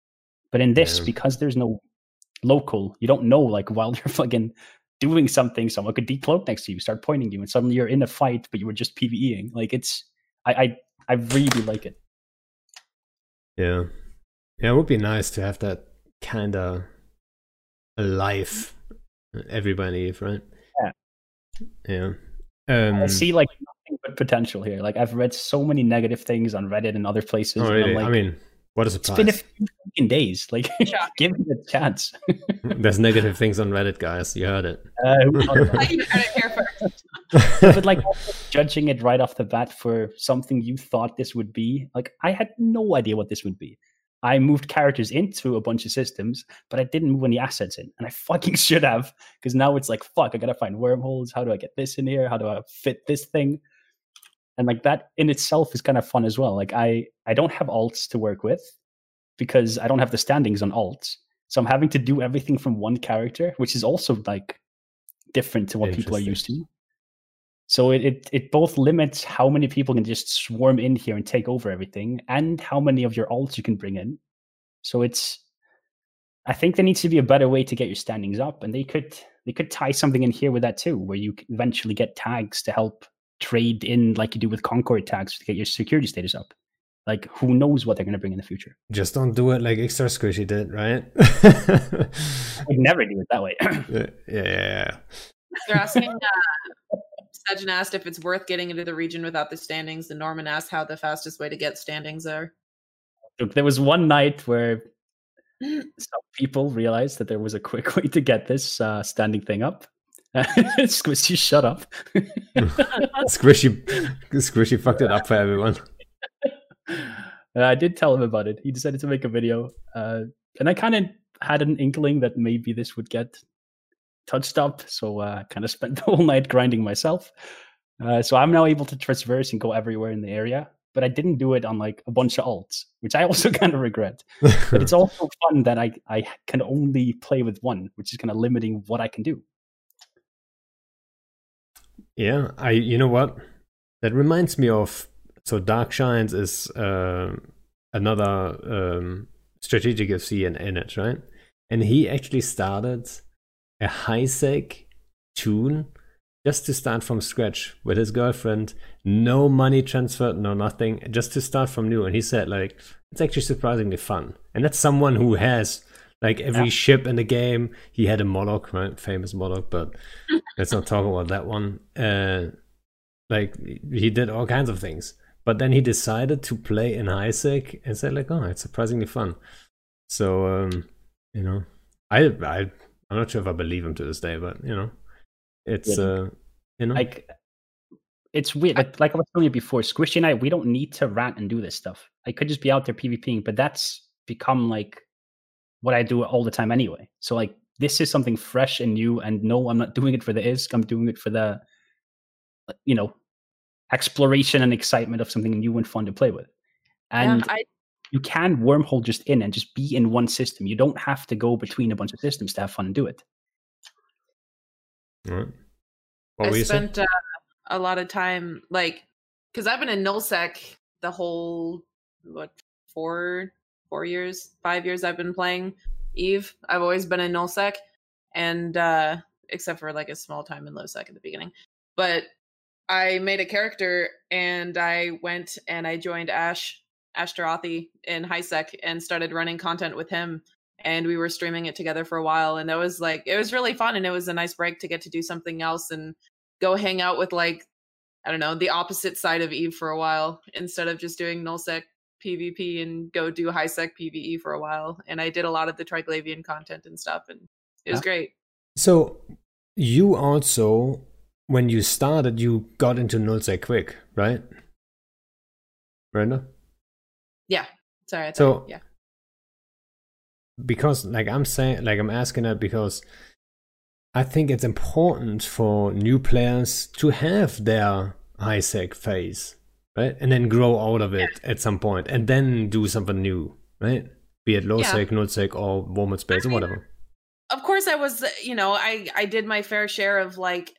But in this, because there's no local, you don't know. Like while you're fucking doing something, someone could decloak next to you, start pointing you, and suddenly you're in a fight, but you were just PVEing. Like it's, I, I, I really like it. Yeah, yeah, it would be nice to have that kind of alive everywhere in Eve, right? Yeah. Um, I see like nothing but potential here. Like I've read so many negative things on Reddit and other places. oh, and I'm really? like, I mean, what a it's been a few fucking days. Like, Shocking. give it a chance. There's negative things on Reddit, guys. You heard it. Uh, who thought of that? you heard it here first. but like judging it right off the bat for something you thought this would be. Like I had no idea what this would be. I moved characters into a bunch of systems, but I didn't move any assets in, and I fucking should have because now it's like fuck. I gotta find wormholes. How do I get this in here? How do I fit this thing? And like that in itself is kind of fun as well. Like I I don't have alts to work with because I don't have the standings on alts. So I'm having to do everything from one character, which is also like different to what people are used to. So it, it it both limits how many people can just swarm in here and take over everything, and how many of your alts you can bring in. So it's I think there needs to be a better way to get your standings up, and they could they could tie something in here with that too, where you eventually get tags to help trade in, like you do with Concord tags, to get your security status up. Like, who knows what they're going to bring in the future? Just don't do it like Extra Squishy did, right? I would never do it that way. yeah, yeah, yeah. They're asking. Uh, Sajin asked if it's worth getting into the region without the standings, and Norman asked how the fastest way to get standings are. There was one night where some people realized that there was a quick way to get this uh, standing thing up. Squishy, shut up. squishy, Squishy fucked it up for everyone. I did tell him about it. He decided to make a video, uh, and I kind of had an inkling that maybe this would get touched up. So I uh, kind of spent the whole night grinding myself. Uh, so I'm now able to traverse and go everywhere in the area but I didn't do it on like a bunch of alts, which I also kind of regret. but it's also fun that I I can only play with one, which is kind of limiting what I can do. Yeah, I you know what? That reminds me of so Dark Shines is uh, another um, strategic FC in, in it, right? And he actually started a high sec tune just to start from scratch with his girlfriend, no money transferred, no nothing, just to start from new. And he said, like, it's actually surprisingly fun. And that's someone who has like every yeah. ship in the game. He had a Molok, right? Famous Molok, but let's not talk about that one. Uh, like he did all kinds of things. But then he decided to play in high sec and said, like, oh, it's surprisingly fun. So um, you know, I I I'm not sure if I believe him to this day, but you know, it's yeah. uh, you know, like it's weird. Like, like I was telling you before, Squishy and I, we don't need to rant and do this stuff. I could just be out there PvPing, but that's become like what I do all the time anyway. So like this is something fresh and new. And no, I'm not doing it for the ISK. I'm doing it for the, you know, exploration and excitement of something new and fun to play with. And yeah, I, you can wormhole just in and just be in one system. You don't have to go between a bunch of systems to have fun and do it. Right. I spent uh, a lot of time like because I've been in nullsec the whole what four four years five years I've been playing Eve. I've always been in nullsec, and uh, except for like a small time in lowsec at the beginning. But I made a character and I went and I joined Ash Ashterothi in HiSec and started running content with him and we were streaming it together for a while and that was like it was really fun and it was a nice break to get to do something else and go hang out with like i don't know the opposite side of eve for a while instead of just doing nullsec pvp and go do high sec pve for a while and i did a lot of the triglavian content and stuff and it was yeah. great. So you also when you started you got into nullsec quick right? Brenda yeah. Sorry so yeah. because like i'm saying like i'm asking that because i think it's important for new players to have their high sec phase right? And then grow out of it yeah. at some point and then do something new right? Be it low yeah. sec null sec or warm space I mean, or whatever. of course i was you know i i did my fair share of like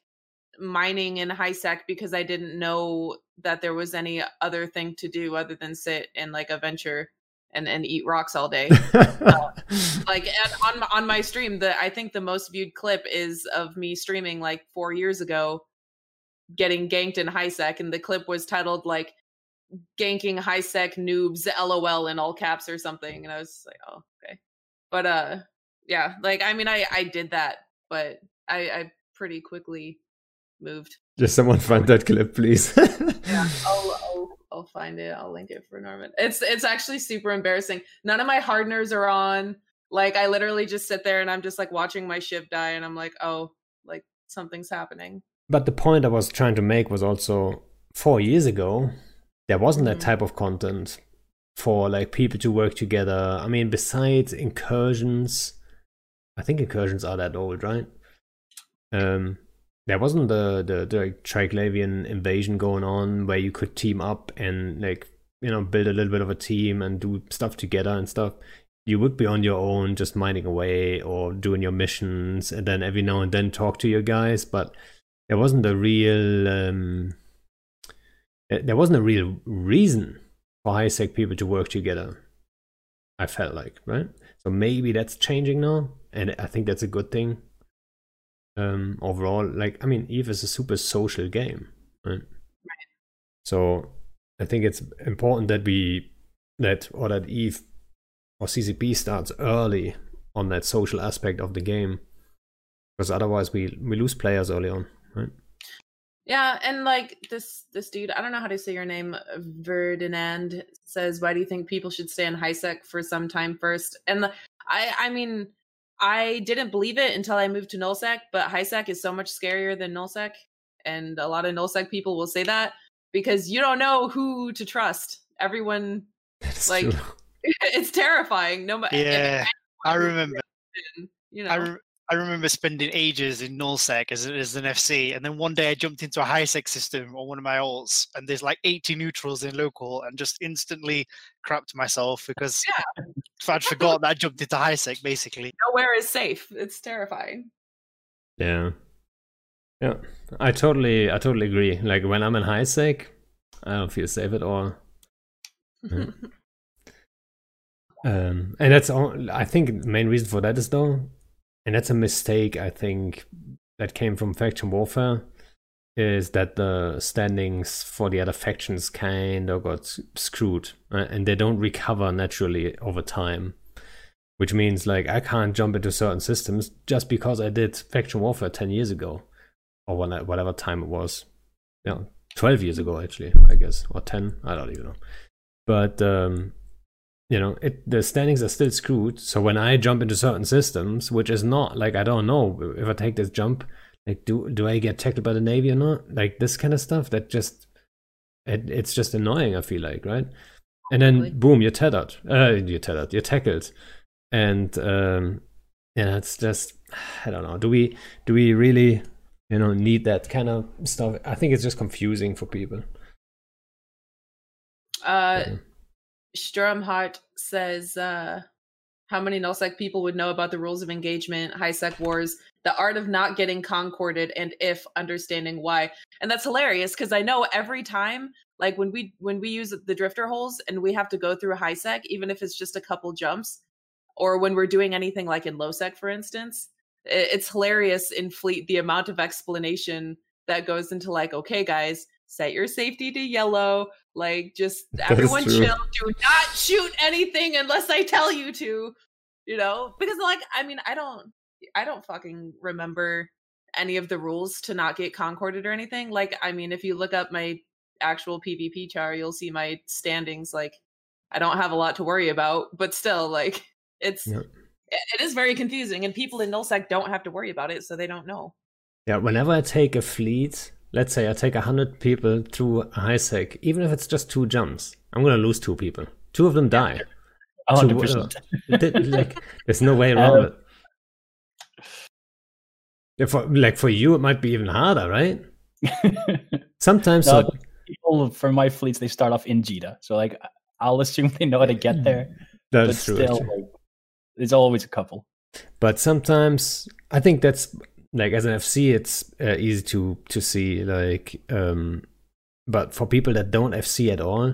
mining in high sec because i didn't know that there was any other thing to do other than sit in like a venture and, and eat rocks all day. uh, like on on my stream, the I think the most viewed clip is of me streaming like four years ago, getting ganked in high sec, and the clip was titled like "ganking high sec noobs LOL" in all caps or something, and I was like, oh okay, but uh, yeah, like I mean, I I did that, but I I pretty quickly moved. Just someone find that clip, please. yeah, I'll, I'll I'll find it. I'll link it for Norman. It's it's actually super embarrassing. None of my hardeners are on. Like I literally just sit there and I'm just like watching my ship die and I'm like, oh, like something's happening. But the point I was trying to make was also four years ago, there wasn't that mm-hmm. type of content for like people to work together. I mean, besides incursions, I think incursions are that old, right? Um, there wasn't the the, the Triglavian invasion going on where you could team up and like you know build a little bit of a team and do stuff together and stuff. you would be on your own, just mining away or doing your missions, and then every now and then talk to your guys. But there wasn't a real, um, there wasn't a real reason for high sec people to work together. I felt like right. So maybe that's changing now, and I think that's a good thing. Um, overall, like I mean, Eve is a super social game, right? right. So I think it's important that we that or that Eve or CCP starts early on that social aspect of the game, because otherwise we we lose players early on, right? Yeah, and like this this dude, I don't know how to say your name, Ferdinand says, "Why do you think people should stay in high sec for some time first? And the, I I mean, I didn't believe it until I moved to nullsec, but high sec is so much scarier than nullsec, and a lot of nullsec people will say that because you don't know who to trust. Everyone That's like it's terrifying. No matter. Yeah, I remember. You know, I, re- I remember spending ages in nullsec as, as an FC, and then one day I jumped into a high sec system on one of my alts, and there's like 80 neutrals in local, and just instantly crapped myself because yeah. I'd forgot that I jumped into high sec basically. Nowhere is safe. It's terrifying. Yeah. Yeah. I totally I totally agree. Like when I'm in high sec, I don't feel safe at all. Yeah. um, and that's all I think the main reason for that is though and that's a mistake I think that came from faction warfare is that the standings for the other factions kind of got screwed and they don't recover naturally over time which means like i can't jump into certain systems just because i did faction warfare 10 years ago or whatever time it was. Yeah 12 years ago actually i guess or 10 i don't even know. But um you know it the standings are still screwed. So when i jump into certain systems which is not like i don't know if i take this jump like do do i get tackled by the navy or not? Like this kind of stuff that just it, it's just annoying i feel like right? And then boom you're tethered. Uh you're tethered. You're tackled. And um yeah it's just i don't know. Do we do we really you know need that kind of stuff? I think it's just confusing for people. Uh yeah. Stromhart says, uh, how many nullsec people would know about the rules of engagement, high sec wars, the art of not getting concorded, and if understanding why. And that's hilarious because I know every time, like when we when we use the drifter holes and we have to go through high sec, even if it's just a couple jumps, or when we're doing anything like in low sec, for instance, it's hilarious in fleet the amount of explanation that goes into like, okay, guys, set your safety to yellow like, just everyone chill. Do not shoot anything unless I tell you to. You know, because like, I mean, I don't, I don't fucking remember any of the rules to not get concorded or anything. Like, I mean, if you look up my actual PvP char, you'll see my standings. Like, I don't have a lot to worry about, but still, like, it's yep. it is very confusing, and people in nullsec don't have to worry about it, so they don't know. Yeah, whenever I take a fleet let's say I take 100 people through a high sec, even if it's just two jumps, I'm going to lose two people. Two of them die. 100%. Two, uh, like, there's no way around um, it. For, like for you, it might be even harder, right? Sometimes no, so, people from my fleets they start off in Jita, so like I'll assume they know how to get there. That's but true. Still, like, there's always a couple. But sometimes I think that's like as an FC, it's uh, easy to to see. Like, um, but for people that don't FC at all,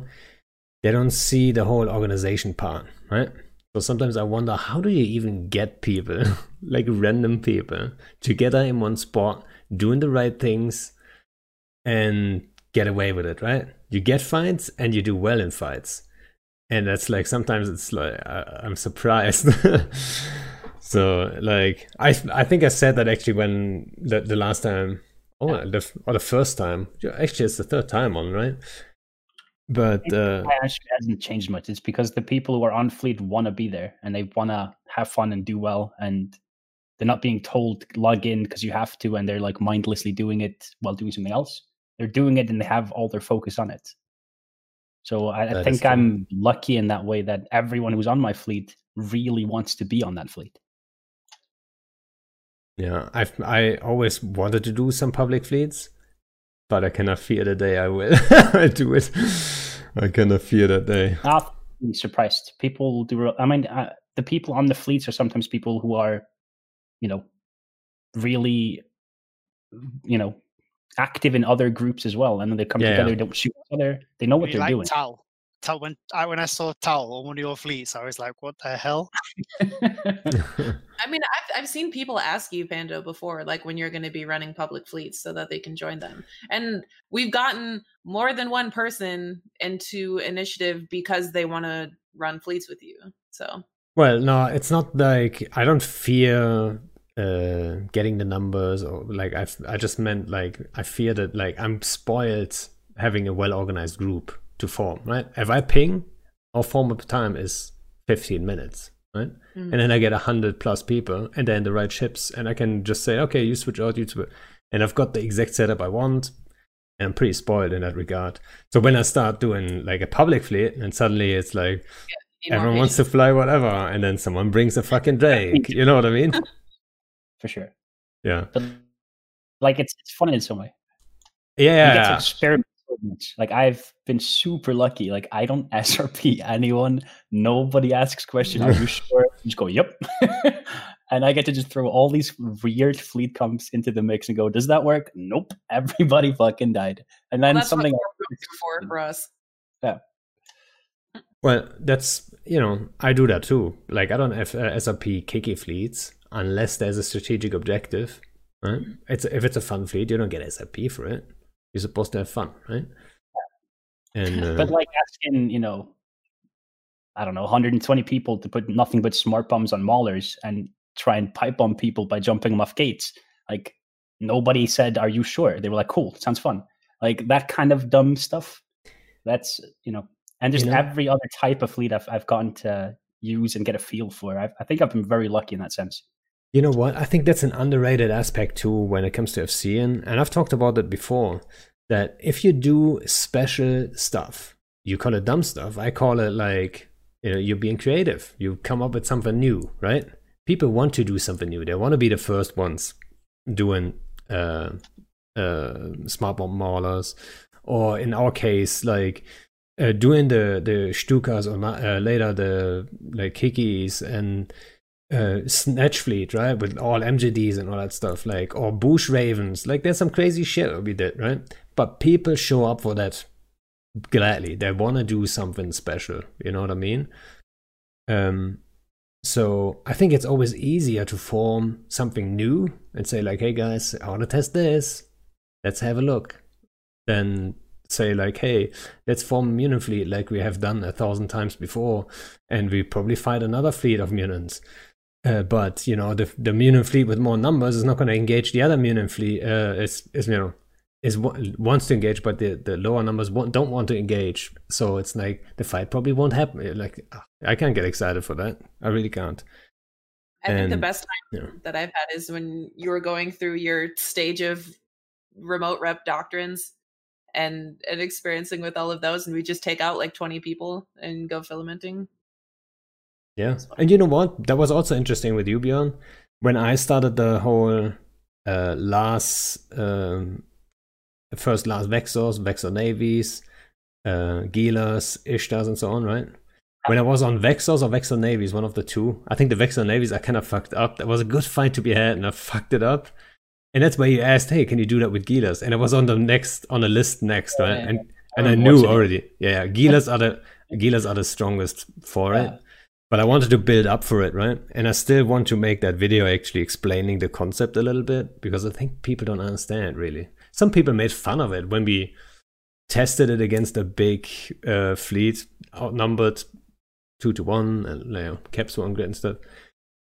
they don't see the whole organization part, right? So sometimes I wonder how do you even get people, like random people, together in one spot, doing the right things, and get away with it, right? You get fights and you do well in fights, and that's like sometimes it's like I, I'm surprised. So like I I think I said that actually when the the last time oh the or the first time actually it's the third time on right. But uh, actually hasn't changed much. It's because the people who are on fleet want to be there and they want to have fun and do well, and they're not being told log in because you have to, and they're like mindlessly doing it while doing something else. They're doing it and they have all their focus on it. So I, I think I'm lucky in that way that everyone who's on my fleet really wants to be on that fleet. Yeah, I've I always wanted to do some public fleets, but I cannot fear the day I will do it. I cannot fear that day. I'll be surprised. People do. I mean, uh, the people on the fleets are sometimes people who are, you know, really, you know, active in other groups as well, and then they come Yeah, together, yeah. don't shoot each other. They know what You they're like doing. Tal. Tal when I when I saw Tal on one of your fleets, I was like, "What the hell?" I mean, I've, I've seen people ask you, Pando, before, like when you're going to be running public fleets so that they can join them. And we've gotten more than one person into initiative because they want to run fleets with you. So, Well, no, it's not like I don't fear uh, getting the numbers or like I I just meant like I fear that like I'm spoiled having a well organized group to form, right? If I ping, our form up time is 15 minutes, right? Mhm. And then I get 100 plus people and they're in the right ships and I can just say, okay, you switch out, you switch. And I've got the exact setup I want. And I'm pretty spoiled in that regard. So when I start doing like a public fleet and suddenly it's like, need more everyone wants to fly whatever and then someone brings a fucking drake you know what i mean for sure. yeah But like it's it's fun in some way. yeah You get to experiment so much. Like I've been super lucky. Like I don't SRP anyone. Nobody asks question. Are you sure? You just go, yep. and I get to just throw all these weird fleet comps into the mix and go, does that work? Nope. Everybody fucking died. And then that's something. what for for us. Yeah. Well that's you know i do that too like i don't have uh, srp kicky fleets unless there's a strategic objective right it's if it's a fun fleet you don't get srp for it you're supposed to have fun right and uh, But like asking, you know, I don't know, 120 people to put nothing but smart bombs on maulers and try and pipe bomb people by jumping them off gates. Like nobody said, "Are you sure?" They were like, "Cool, sounds fun." Like that kind of dumb stuff. That's you know, and just You know- every other type of fleet I've I've gotten to use and get a feel for. I, I think I've been very lucky in that sense. You know what? I think that's an underrated aspect too when it comes to FCN. And I've talked about it before that if you do special stuff, you call it dumb stuff. I call it like, you know, you're being creative. You come up with something new, right? People want to do something new. They want to be the first ones doing uh, uh, smart bomb maulers. Or in our case, like uh, doing the, the Stukas or uh, later the like Kikis and uh, Snatch Fleet, right? With all MGDs and all that stuff, like or Bush Ravens, like there's some crazy shit we did, right? But people show up for that gladly. They want to do something special. You know what I mean? Um, so I think it's always easier to form something new and say like, "Hey guys, I want to test this. Let's have a look." Then say like, "Hey, let's form mutant fleet like we have done a thousand times before, and we probably fight another fleet of mutants." Uh, but you know the the mutant fleet with more numbers is not going to engage the other mutant fleet. Uh, is is you know is wants to engage, but the the lower numbers won't, don't want to engage. So it's like the fight probably won't happen. Like I can't get excited for that. I really can't. I think the best time yeah. that I've had is when you were going through your stage of remote rep doctrines and and experiencing with all of those, and we just take out like twenty people and go filamenting. Yeah, and you know what? That was also interesting with you, Bjorn. When I started the whole uh, last, um, first last Vexors, Vexor Navies, uh, Gilas, Ishtars, and so on, right? When I was on Vexors or Vexor Navies, one of the two, I think the Vexor Navies I kind of fucked up. That was a good fight to be had, and I fucked it up. And that's why you asked, "Hey, can you do that with Gilas?" And it was on the next on the list next, right? Yeah, And I and I knew watching it. already. Yeah, Gilas are the Gilas are the strongest for Yeah. it. But I wanted to build up for it, right? And I still want to make that video actually explaining the concept a little bit because I think people don't understand really. Some people made fun of it when we tested it against a big uh, fleet, outnumbered two to one, and you know, caps were grid and stuff.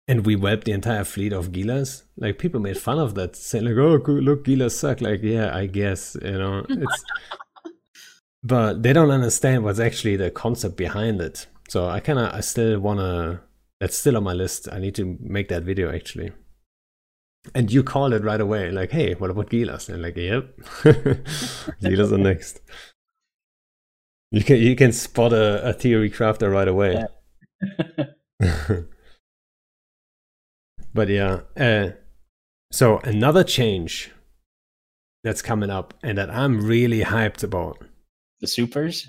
And we wiped the entire fleet of Gilas. Like people made fun of that, saying like, "Oh, look, Gilas suck." Like, yeah, I guess you know it's. but they don't understand what's actually the concept behind it. So I kind of, I still wanna. That's still on my list. I need to make that video actually. And you called it right away, like, "Hey, what about Gilas?" And like, "Yep, Gilas are next." You can you can spot a, a theory crafter right away. but yeah, uh, so another change that's coming up and that I'm really hyped about. the supers.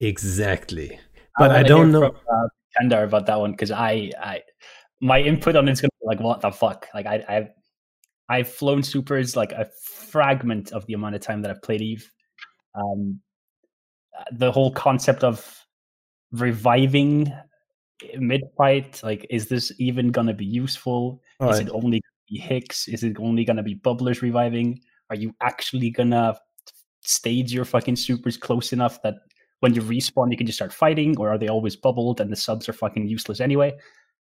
Exactly. But I don't know. From, uh, Kandar about that one because I, I, my input on it's gonna be like, what the fuck? Like I, I've, I've flown supers like a fragment of the amount of time that I've played Eve. Um, the whole concept of reviving mid fight, like, is this even gonna be useful? All is right. it only gonna be Hicks? Is it only gonna be bubblers reviving? Are you actually gonna stage your fucking supers close enough that when you respawn you can just start fighting, or are they always bubbled and the subs are fucking useless anyway?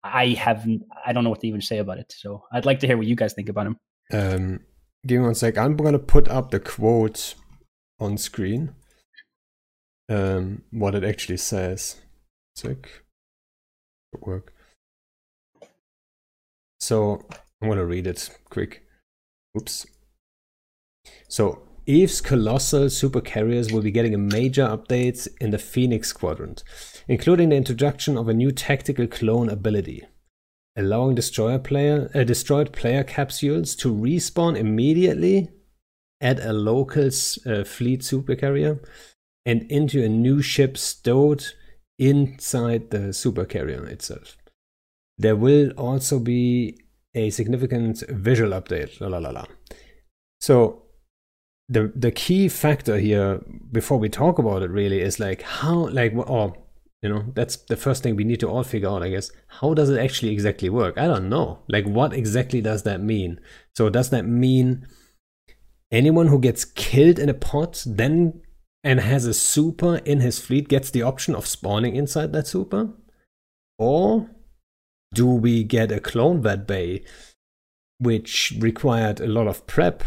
I haven't. I don't know what to even say about it. So I'd like to hear what you guys think about him. Um, give me one sec. I'm gonna put up the quote on screen. Um, what it actually says. Sec. Good work. So I'm gonna read it quick. Oops. So Eve's colossal super carriers will be getting a major update in the Phoenix quadrant, including the introduction of a new tactical clone ability allowing destroyer player uh, destroyed player capsules to respawn immediately at a local uh, fleet supercarrier and into a new ship stowed inside the supercarrier itself. There will also be a significant visual update. La la la la. So the the key factor here before we talk about it really is like how like or you know that's the first thing we need to all figure out i guess. How does it actually exactly work? I don't know. Like what exactly does that mean? So does that mean anyone who gets killed in a pot then and has a super in his fleet gets the option of spawning inside that super? Or do we get a clone vat bay which required a lot of prep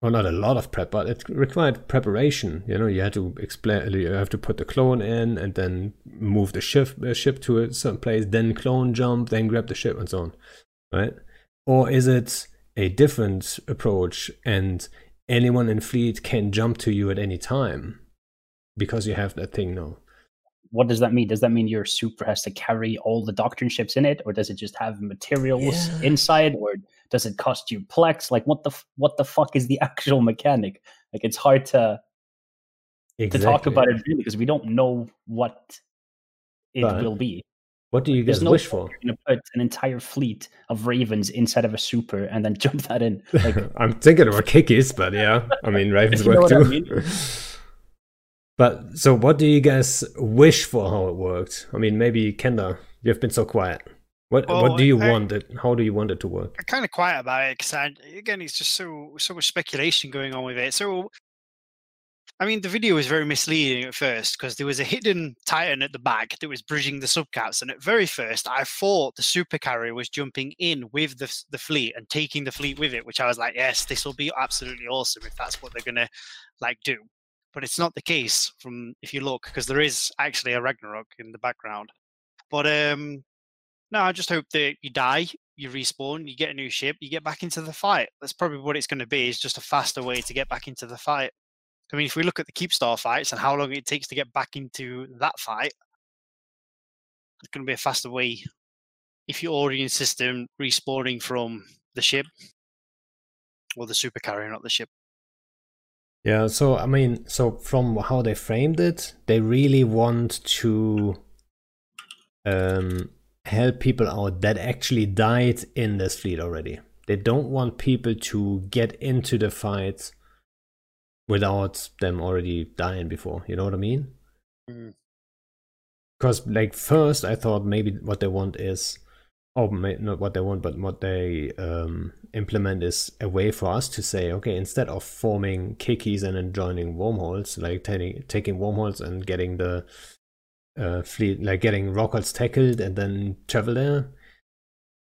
well, not a lot of prep, but it required preparation. You know, you had to explain, you have to put the clone in and then move the ship, uh, ship to a certain place, then clone jump, then grab the ship and so on, right? Or is it a different approach and anyone in fleet can jump to you at any time because you have that thing now? What does that mean? Does that mean your super has to carry all the doctrine ships in it, or does it just have materials Yeah. inside, or does it cost you plex? Like, what the what the fuck is the actual mechanic? Like, it's hard to to talk about it really because we don't know what it But will be. What do you There's guys no wish for? You're gonna put an entire fleet of ravens inside of a super and then jump that in. Like, I'm thinking about kickies, but yeah, I mean Ravens work what I too. mean? but so, what do you guys wish for? How it worked? I mean, maybe Kenda, you've been so quiet. What Well, what do you I- want it? How do you want it to work? I'm kind of quiet about it because again, it's just so so much speculation going on with it. So, I mean, the video was very misleading at first because there was a hidden Titan at the back that was bridging the subcaps, and at very first, I thought the super carrier was jumping in with the the fleet and taking the fleet with it, which I was like, yes, this will be absolutely awesome if that's what they're gonna like do. But it's not the case from if you look because there is actually a Ragnarok in the background. But um, no, I just hope that you die, you respawn, you get a new ship, you get back into the fight. That's probably what it's going to be. Is just a faster way to get back into the fight. I mean, if we look at the Keepstar fights and how long it takes to get back into that fight, it's going to be a faster way. If you're already audience system respawning from the ship or the super carrier, not the ship. Yeah, so I mean, so from how they framed it, they really want to um, help people out that actually died in this fleet already. They don't want people to get into the fight without them already dying before. You know what I mean? Mm. Because like first, I thought maybe what they want is, oh, may, not what they want, but what they um, implement is a way for us to say, okay, instead of forming kikis and then joining wormholes, like taking wormholes and getting the uh, fleet, like getting rockets tackled and then travel there,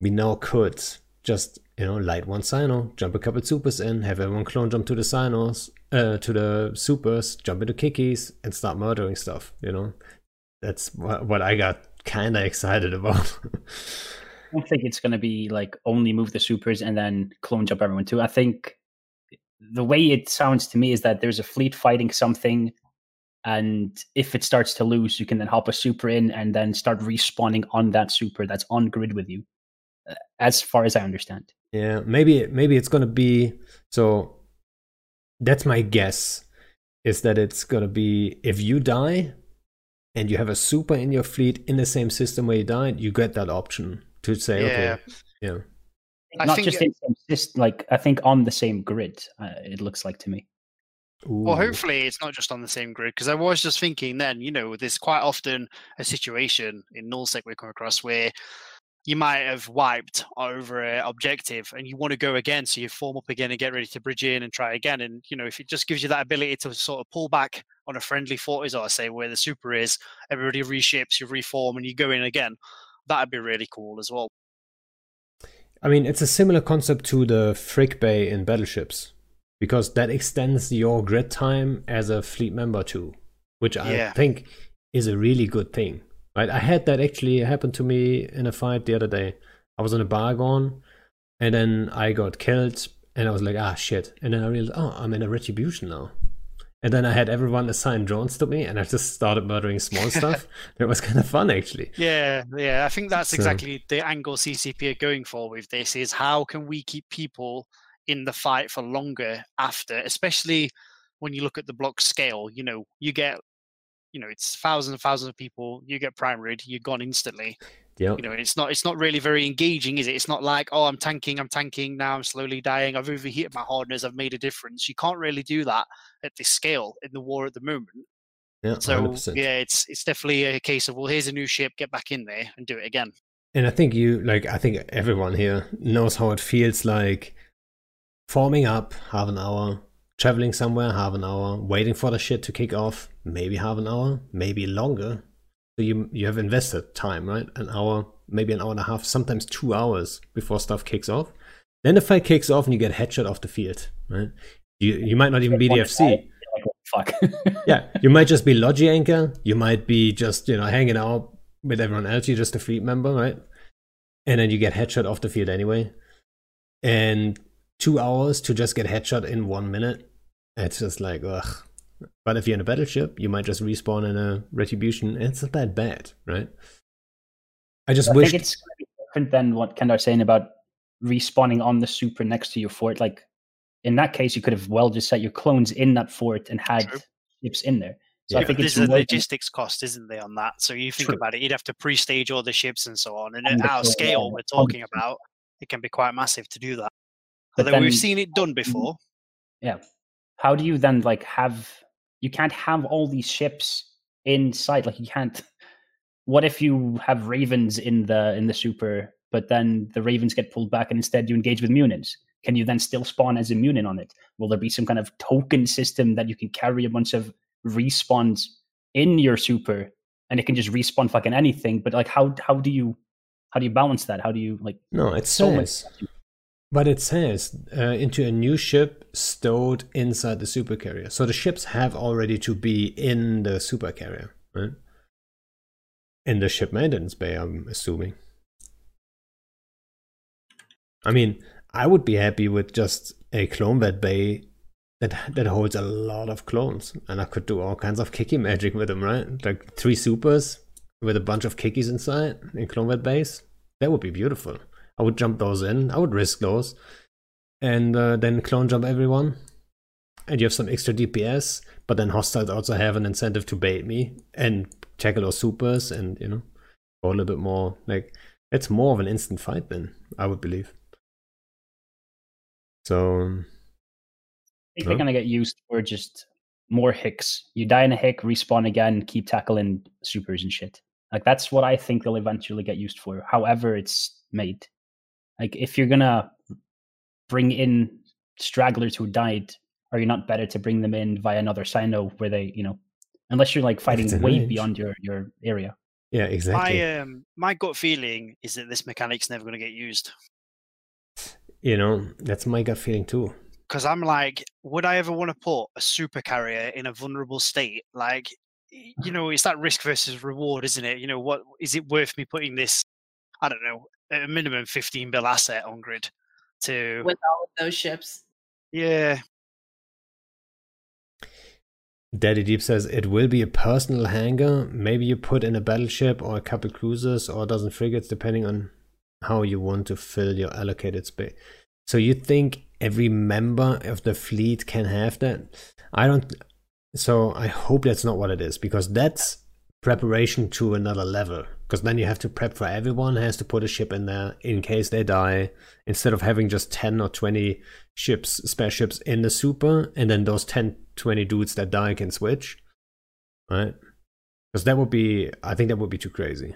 we now could just you know light one cyno, jump a couple supers in, have everyone clone jump to the cynos, uh, to the supers, jump into kikis, and start murdering stuff. You know, that's what, what I got kind of excited about. I don't think it's going to be like only move the supers and then clone jump everyone too. I think the way it sounds to me is that there's a fleet fighting something, and if it starts to lose, you can then hop a super in and then start respawning on that super that's on grid with you. uh, As far as I understand, Yeah, maybe maybe it's gonna be so. That's my guess. Is that it's gonna be if you die, and you have a super in your fleet in the same system where you died, you get that option to say, Yeah. okay, yeah, I Not think just it- in some sys- like I think on the same grid. Uh, it looks like to me. Well, hopefully it's not just on the same grid because I was just thinking then, you know, there's quite often a situation in nullsec we come across where you might have wiped over an objective and you want to go again, so you form up again and get ready to bridge in and try again. And you know, if it just gives you that ability to sort of pull back on a friendly fort, as I say, where the super is, everybody reships, you reform, and you go in again. That'd be really cool as well. I mean, it's a similar concept to the Frick Bay in battleships, because that extends your grid time as a fleet member too, which I Yeah. think is a really good thing. Right? I had that actually happen to me in a fight the other day. I was on a Bhaalgorn, and then I got killed, and I was like, ah, shit. And then I realized, oh, I'm in a retribution now. And then I had everyone assign drones to me, and I just started murdering small stuff. It was kind of fun, actually. Yeah, yeah. I think that's So- exactly the angle CCP are going for with this is how can we keep people in the fight for longer after, especially when you look at the bloc scale, you know, you get you know, it's thousands and thousands of people, you get primaried, you're gone instantly. Yeah. You know, it's not it's not really very engaging, is it? It's not like, oh, I'm tanking, I'm tanking, now I'm slowly dying, I've overheated my hardness, I've made a difference. You can't really do that at this scale in the war at the moment. Yeah, So 100%. yeah, it's it's definitely a case of well, here's a new ship, get back in there and do it again. And I think you like I think everyone here knows how it feels like forming up half an hour, traveling somewhere half an hour, waiting for the shit to kick off, maybe half an hour, maybe longer. So you you have invested time, right? An hour, maybe an hour and a half, sometimes two hours before stuff kicks off. Then the fight kicks off and you get headshot off the field, right? You you might not even be the FC. fuck. Yeah, you might just be Logi Anchor. You might be just, you know, hanging out with everyone else. You're just a fleet member, right? And then you get headshot off the field anyway. And two hours to just get headshot in one minute. It's just like, ugh. But if you're in a battleship, you might just respawn in a retribution. It's not that bad, right? I just I wish. think it's different than what Kendar's saying about respawning on the super next to your fort. Like in that case, you could have well just set your clones in that fort and had True. ships in there. So Yeah. I think it's There's a more than- logistics cost, isn't there, on that? So you think True. about it, you'd have to pre-stage all the ships and so on. And And at our scale yeah, we're talking about, it can be quite massive to do that. But Although we've seen it done mm-hmm. before. Yeah. How do you then like have you can't have all these ships inside like you can't what if you have ravens in the in the super but then the ravens get pulled back and instead you engage with munins can you then still spawn as a munin on it will there be some kind of token system that you can carry a bunch of respawns in your super and it can just respawn fucking anything but like how how do you how do you balance that how do you like no, it's so much says. But it says uh, into a new ship stowed inside the supercarrier. So the ships have already to be in the supercarrier, right? In the ship maintenance bay, I'm assuming. I mean, I would be happy with just a clone vat bay that that holds a lot of clones, and I could do all kinds of kicky magic with them, right? Like three supers with a bunch of kickies inside in clone vat bays. That would be beautiful. I would jump those in. I would risk those, and uh, then clone jump everyone. And you have some extra DPS, but then hostiles also have an incentive to bait me and tackle those supers, and you know, go a little bit more. Like it's more of an instant fight then, I would believe. So I think they're gonna get used for just more hicks. You die in a hick, respawn again, keep tackling supers and shit. Like that's what I think they'll eventually get used for. However, it's made. Like if you're gonna bring in stragglers who died, are you not better to bring them in via another cyno where they, you know, unless you're like fighting way range. beyond your your area. yeah, exactly. My um, my gut feeling is that this mechanic's never going to get used. you know, that's my gut feeling too. Because I'm like, would I ever want to put a super carrier in a vulnerable state? Like, you know, it's that risk versus reward, isn't it? You know, what is it worth me putting this? I don't know, at a minimum 15 bill asset on grid to with all of those ships. yeah. Daddy Deep says it will be a personal hangar. Maybe you put in a battleship or a couple cruisers or a dozen frigates, depending on how you want to fill your allocated space. So you think every member of the fleet can have that? I don't. So I hope that's not what it is because that's preparation to another level because then you have to prep for everyone has to put a ship in there in case they die instead of having just 10 or 20 ships spare ships in the super and then those 10 20 dudes that die can switch right? Because that would be i think that would be too crazy.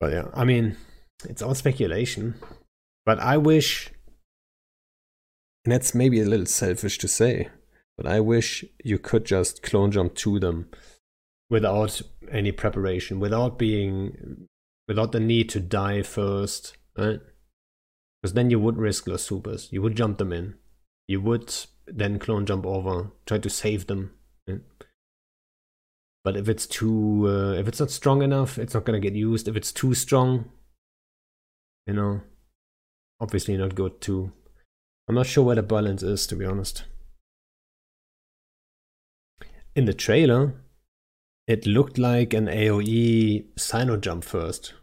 But yeah i mean it's all speculation. But i wish and that's maybe a little selfish to say but I wish you could just clone jump to them without any preparation, without being, without the need to die first, right? Because then you would risk those supers. You would jump them in. You would then clone jump over, try to save them. Right? But if it's too, uh, if it's not strong enough, it's not gonna get used. If it's too strong, you know, obviously not good too. I'm not sure where the balance is, to be honest in the trailer, it looked like an AoE cyno jump first.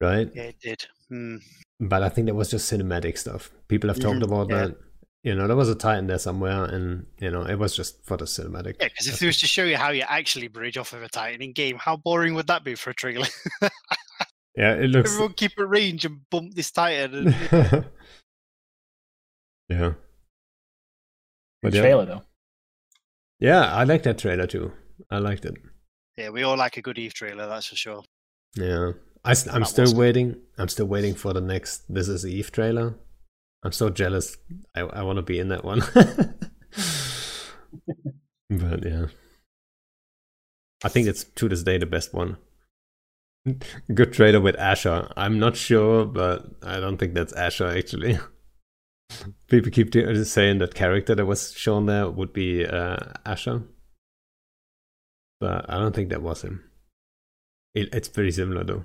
Right? Yeah, it did. Hmm. But I think that was just cinematic stuff. People have talked Mhm, about yeah. that. You know, there was a Titan there somewhere, and you know, it was just for the cinematic. Yeah, because if it was to show you how you actually bridge off of a Titan in game, how boring would that be for a trailer? Yeah, it looks. Everyone keep a range and bump this Titan. And, yeah. But Good yeah. trailer though. Yeah, I like that trailer too. I liked it. yeah, we all like a good Eve trailer, that's for sure. Yeah, I, am still good. waiting. I'm still waiting for the next This Is Eve trailer. I'm so jealous. I I want to be in that one. but yeah, I think it's to this day the best one. Good trailer with Asher. I'm not sure, but I don't think that's Asher actually. People keep saying that character that was shown there would be uh, Asher, but I don't think that was him. It, it's pretty similar though.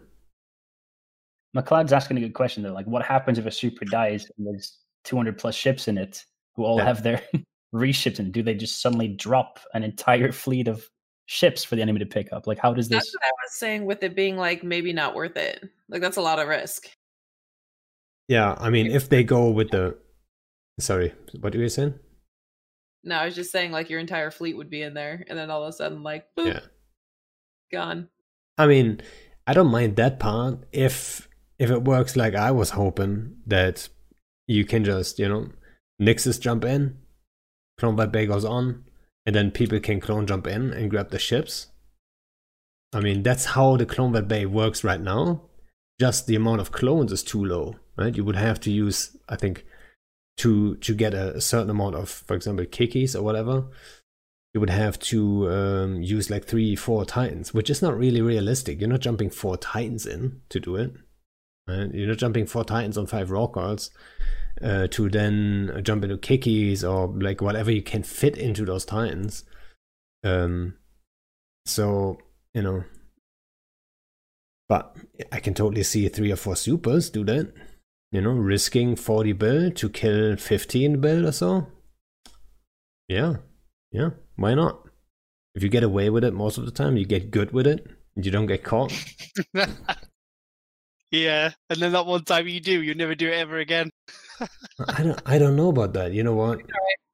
McLeod's asking a good question though. Like, what happens if a super dies and there's 200 plus ships in it who all Yeah. have their reships in it? Do they just suddenly drop an entire fleet of ships for the enemy to pick up? Like, how does That's this? That's what I was saying with it being like maybe not worth it. Like that's a lot of risk. Yeah, I mean, if they go with the, sorry, what were you saying? No, I was just saying like your entire fleet would be in there, and then all of a sudden like boop, Yeah, gone. I mean, I don't mind that part if if it works like I was hoping that you can just you know Nyxes jump in, clone vat bay goes on, and then people can clone jump in and grab the ships. I mean, that's how the clone vat bay works right now. Just the amount of clones is too low, right? You would have to use, I think, to to get a, a certain amount of, for example, kikis or whatever. You would have to um, use like three, four titans, which is not really realistic. You're not jumping four titans in to do it. Right? You're not jumping four titans on five Rorquals uh, to then jump into kikis or like whatever you can fit into those titans. Um, so you know, but I can totally see three or four supers do that. You know, risking 40 bill to kill 15 bill or so. Yeah, yeah, why not? If you get away with it most of the time, you get good with it, and you don't get caught. yeah, and then that one time you do, you never do it ever again. I don't, I don't know about that. You know what?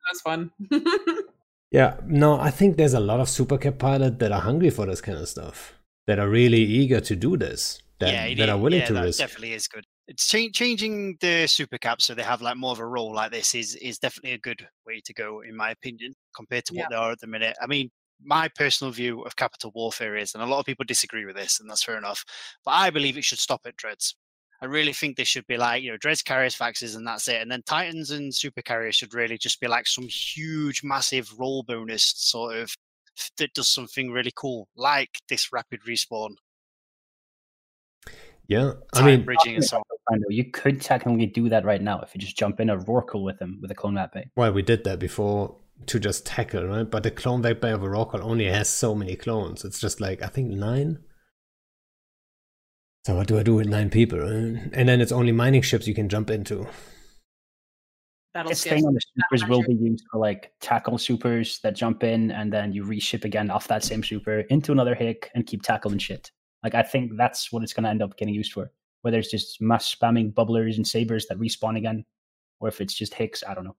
That's fun. Yeah, no, I think there's a lot of supercap pilot that are hungry for this kind of stuff, that are really eager to do this, that, yeah, it that are willing yeah, to that risk. definitely is good. It's cha- changing the super cap so they have like more of a role like this is is definitely a good way to go in my opinion compared to what Yeah. they are at the minute. I mean, my personal view of capital warfare is, and a lot of people disagree with this, and that's fair enough. But I believe it should stop at dreads. I really think they should be like you know dreads, carriers, faxes, and that's it. And then titans and super carriers should really just be like some huge, massive role bonus sort of that does something really cool, like this rapid respawn, Yeah, I mean, bridging, and so on. I know you could technically do that right now if you just jump in a Rorqual with him with a clone vat bay. well, we did that before to just tackle, right? But the clone vat bay of a Rorqual only has so many clones. It's just like, I think nine. So what do I do with nine people? right? And then it's only mining ships you can jump into. That'll This thing on the supers will be used for like tackle supers that jump in and then you reship again off that same super into another hick and keep tackling shit. Like I think that's what it's going to end up getting used for. Whether it's just mass spamming bubblers and sabers that respawn again, or if it's just hicks, I don't know.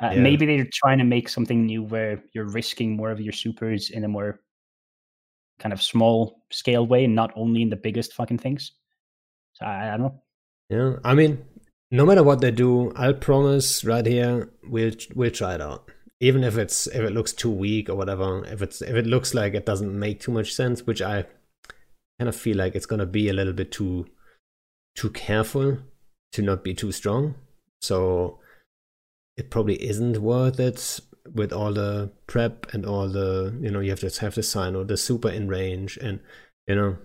Uh, Yeah. Maybe they're trying to make something new where you're risking more of your supers in a more kind of small scale way, and not only in the biggest fucking things. So I, I don't know. Yeah, I mean, no matter what they do, I'll promise right here we'll we'll try it out. Even if it's if it looks too weak or whatever, if it's if it looks like it doesn't make too much sense, which I kind of feel like it's gonna be a little bit too too careful to not be too strong. So it probably isn't worth it with all the prep and all the you know you have to have the sign or the super in range and you know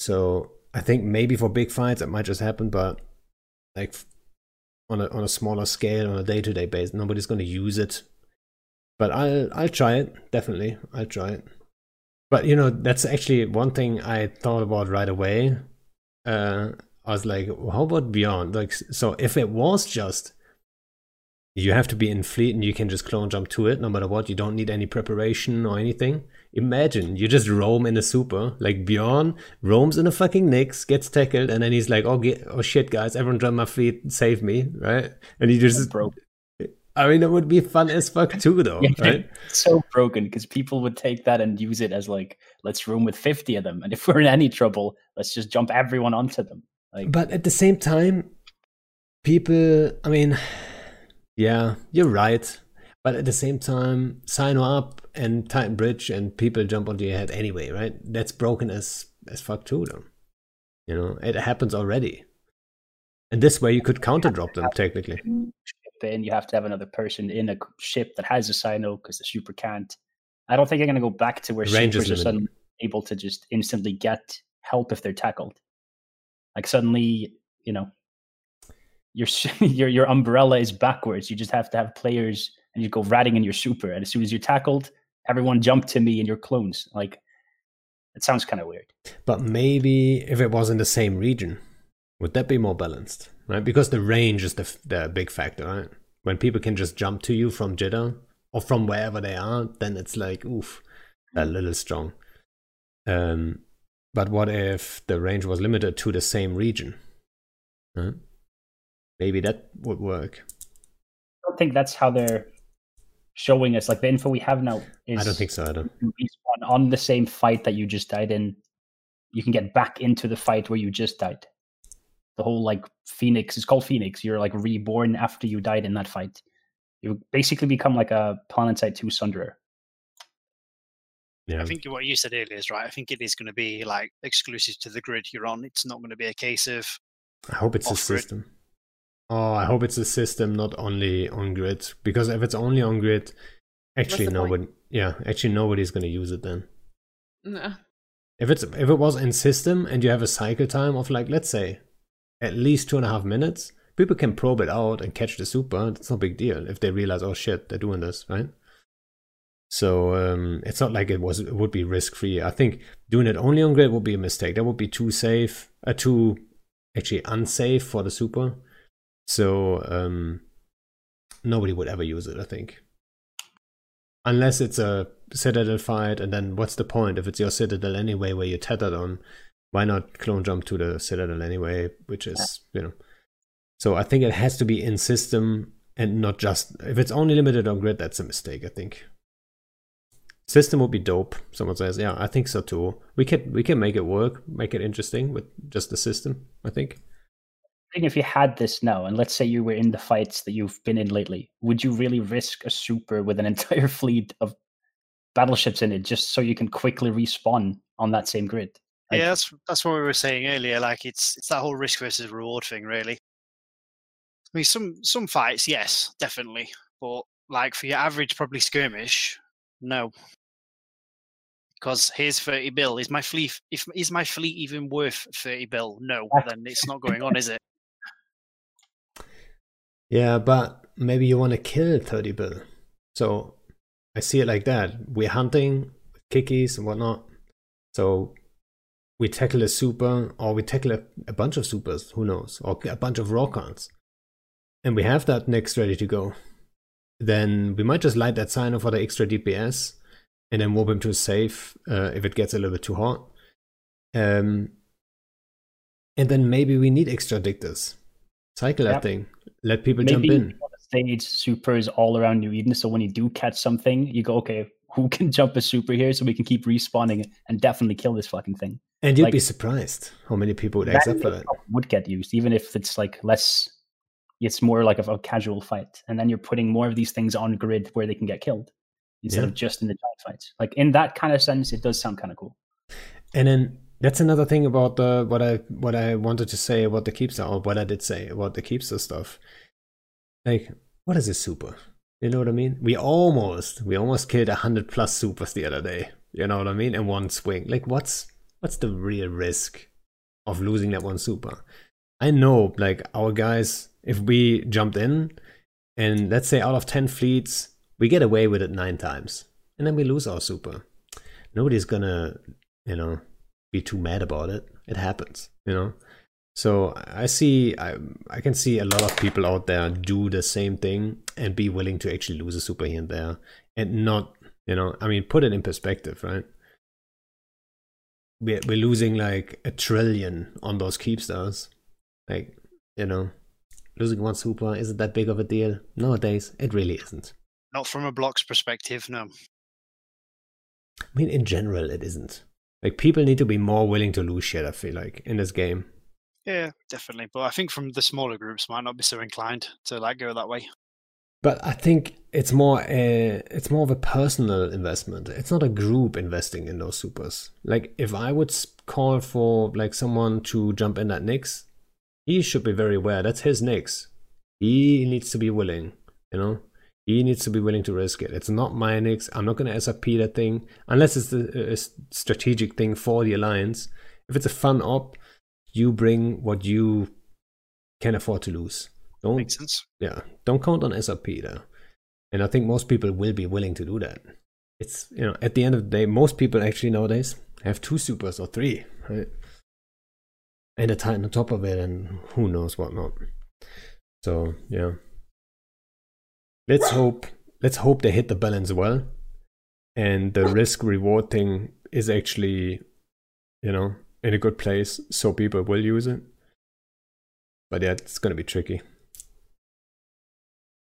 so I think maybe for big fights it might just happen, but like on a on a smaller scale, on a day to day basis, nobody's going to use it. But I'll I'll try it definitely. I'll try it. But you know that's actually one thing I thought about right away. Uh, I was like, how about beyond? Like, so if it was just you have to be in fleet and you can just clone jump to it no matter what, you don't need any preparation or anything. Imagine you just roam in a super like Bjorn roams in a fucking Nyx, gets tackled, and then he's like, "Oh, get, oh shit, guys! Everyone join my fleet, save me!" Right? And he just broke. I mean, it would be fun as fuck too, though, Yeah. right? So broken because people would take that and use it as like, let's room with 50 of them. And if we're in any trouble, let's just jump everyone onto them. Like, But at the same time, people, I mean, yeah, you're right. But at the same time, cyno up and Titan Bridge and people jump onto your head anyway, right? That's broken as as fuck too, though. You know, it happens already. And this way you could counter drop them technically. Then you have to have another person in a ship that has a cyno because the super can't. I don't think they're going to go back to where Range is supers are suddenly able to just instantly get help if they're tackled. Like suddenly, you know, your your your umbrella is backwards. You just have to have players and you go ratting in your super, and as soon as you're tackled, everyone jump to me and your clones. Like it sounds kind of weird. But maybe if it was in the same region, would that be more balanced, right? Because the range is the the big factor, right? When people can just jump to you from Jita or from wherever they are, then it's like, oof, a little strong. Um, but what if the range was limited to the same region? Huh? Maybe that would work. I don't think that's how they're showing us. Like the info we have now is I don't think so either. you on the same fight that you just died in. You can get back into the fight where you just died. The whole like Phoenix is called Phoenix. You're like reborn after you died in that fight. You basically become like a Planetside 2 Sunderer. Yeah. I think what you said earlier is right. I think it is going to be like exclusive to the grid you're on. It's not going to be a case of I hope it's a off-grid. system. Oh, I hope it's a system, not only on grid. Because if it's only on grid, actually the point? nobody. Yeah, actually nobody's gonna use it then. No. If it's if it was in system and you have a cycle time of like let's say at least two and a half minutes, people can probe it out and catch the super. It's no big deal if they realize oh shit they're doing this right. So um, it's not like it was it would be risk free. I think doing it only on grid would be a mistake. That would be too safe, uh, too actually unsafe for the super. So um, nobody would ever use it. I think unless it's a citadel fight, and then what's the point if it's your citadel anyway, where you're tethered on? Why not clone jump to the citadel anyway? Which is you know. So I think it has to be in system and not just if it's only limited on grid. That's a mistake. I think. System would be dope. Someone says, "Yeah, I think so too." We can we can make it work, make it interesting with just the system. I think. I think if you had this now, and let's say you were in the fights that you've been in lately, would you really risk a super with an entire fleet of battleships in it just so you can quickly respawn on that same grid? Yeah. That's that's what we were saying earlier. Like it's it's that whole risk versus reward thing, really. I mean, some some fights, yes, definitely, but like for your average probably skirmish, no. Because here's thirty bill. Is my fleet if is my fleet even worth thirty bill? No, then it's not going on, is it? Yeah, but maybe you want to kill 30 bill. So I see it like that. We're hunting with kickies and whatnot. So we tackle a super or we tackle a, a bunch of supers, who knows, or a bunch of Rorquals. And we have that next ready to go. Then we might just light that cyno for the extra DPS and then warp him to a safe uh, if it gets a little bit too hot. Um, and then maybe we need extra dictors. Cycle that Yep. thing. Let people jump Maybe in. you wanna stage supers all around New Eden. So when you do catch something, you go, okay, who can jump a super here so we can keep respawning and definitely kill this fucking thing. And you'd Like- be surprised how many people would That accept for that. would get used, even if it's like less. It's more like a, a casual fight, and then you're putting more of these things on grid where they can get killed instead Yeah. of just in the giant fights. Like in that kind of sense, it does sound kind of cool. And then that's another thing about the what I what I wanted to say about the Keepstar or what I did say about the Keepstar stuff. Like, what is a super? You know what I mean? We almost we almost killed a hundred plus supers the other day. You know what I mean? In one swing. Like, what's what's the real risk of losing that one super? I know, like our guys, if we jumped in and let's say out of ten fleets, we get away with it nine times, and then we lose our super. Nobody's gonna you know be too mad about it it happens you know so i see i i can see a lot of people out there do the same thing and be willing to actually lose a super here and there and not you know i mean put it in perspective right? We're, we're losing like a trillion on those Keepstars like you know losing one super isn't that big of a deal? Nowadays it really isn't. Not from a bloc's perspective, no. i mean in general it isn't. Like people need to be more willing to lose shit i feel like in this game Yeah, definitely. But I think from the smaller groups might not be so inclined to like go that way. But I think it's more a, it's more of a personal investment. It's not a group investing in those supers. Like if I would call for like someone to jump in at Nyx, he should be very aware that's his Nyx. He needs to be willing, you know. He needs to be willing to risk it. It's not my Nyx. I'm not going to SRP that thing unless it's a uh, strategic thing for the alliance. If it's a fun op, you bring what you can afford to lose. Don't Makes sense. yeah, don't count on SRP there. And I think most people will be willing to do that. It's you know, at the end of the day, most people actually nowadays have two supers or three, right? And a titan on top of it, and who knows what not. So yeah, let's hope let's hope they hit the balance well, and the risk reward thing is actually, you know, in a good place, so people will use it. But yeah, it's gonna be tricky.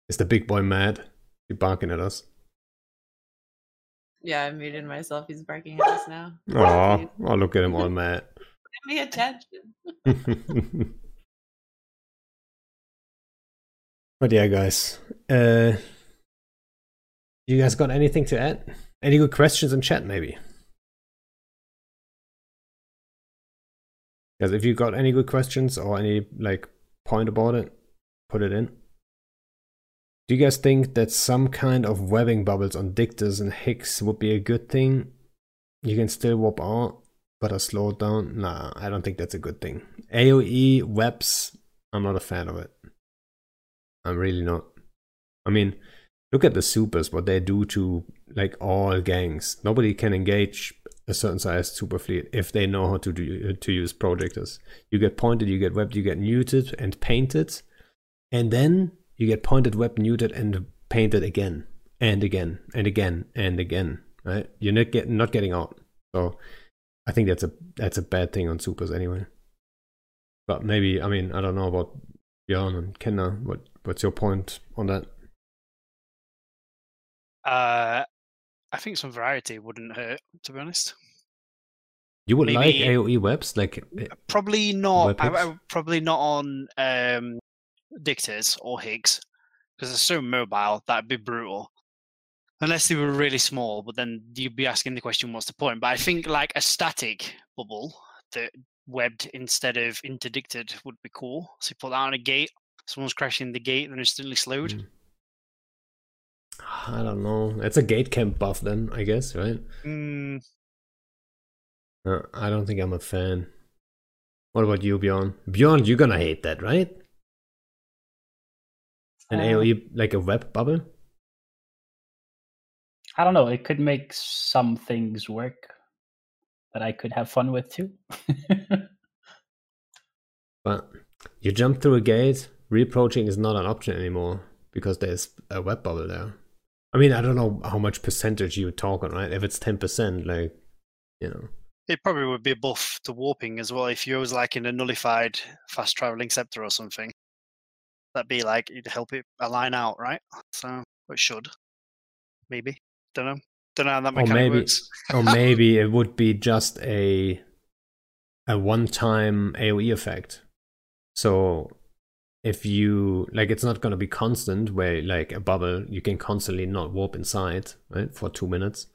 Is the big boy mad? He barking at us. Yeah, I muted myself. He's barking at us now. Oh, oh, look at him all mad. Give me attention. but yeah, guys. Uh, you guys got anything to add? Any good questions in chat, maybe? Guys, if you've got any good questions or any like point about it, put it in. Do you guys think that some kind of webbing bubbles on Dictors and Hicks would be a good thing? You can still warp out, but are slowed down? Nah, I don't think that's a good thing. AoE webs, I'm not a fan of it. I'm really not. I mean, look at the supers, what they do to like all gangs. Nobody can engage a certain sized super fleet if they know how to do to use projectors. You get pointed, you get webbed, you get muted and painted, and then you get pointed, webbed, muted, and painted again and again and again and again. Right? You're not get not getting out. So I think that's a that's a bad thing on supers anyway. But maybe I mean I don't know about Bjorn and Kenna. What what's your point on that? Uh, I think some variety wouldn't hurt, to be honest. You would like AOE webs, like eh, Probably not. I, I- probably not on um, Dictators or Higgs because they're so mobile. That'd be brutal. Unless they were really small, but then you'd be asking the question, "What's the point?" But I think like a static bubble that webbed instead of interdicted would be cool. So you put that on a gate. Someone's crashing the gate, and then instantly slowed. Mm. I don't know. It's a gate camp buff then, I guess, right? Mm, Uh, I don't think I'm a fan. What about you, Bjorn? Bjorn, you're gonna hate that, right? An Uh, AOE like a web bubble? I don't know. It could make some things work that I could have fun with too. But you jump through a gate, reapproaching is not an option anymore because there's a web bubble there. I mean, I don't know how much percentage you would talk on, right? If it's 10%, like, you know. it probably would be a buff to warping as well if you was like in a nullified fast traveling scepter or something. That'd be like you'd help it align out, right? So it should. Maybe. Don't know. Don't know how that Or maybe- works. or maybe it would be just a a one-time AOE effect. So if you like, it's not going to be constant. Where like a bubble, you can constantly not warp inside, right, for two minutes.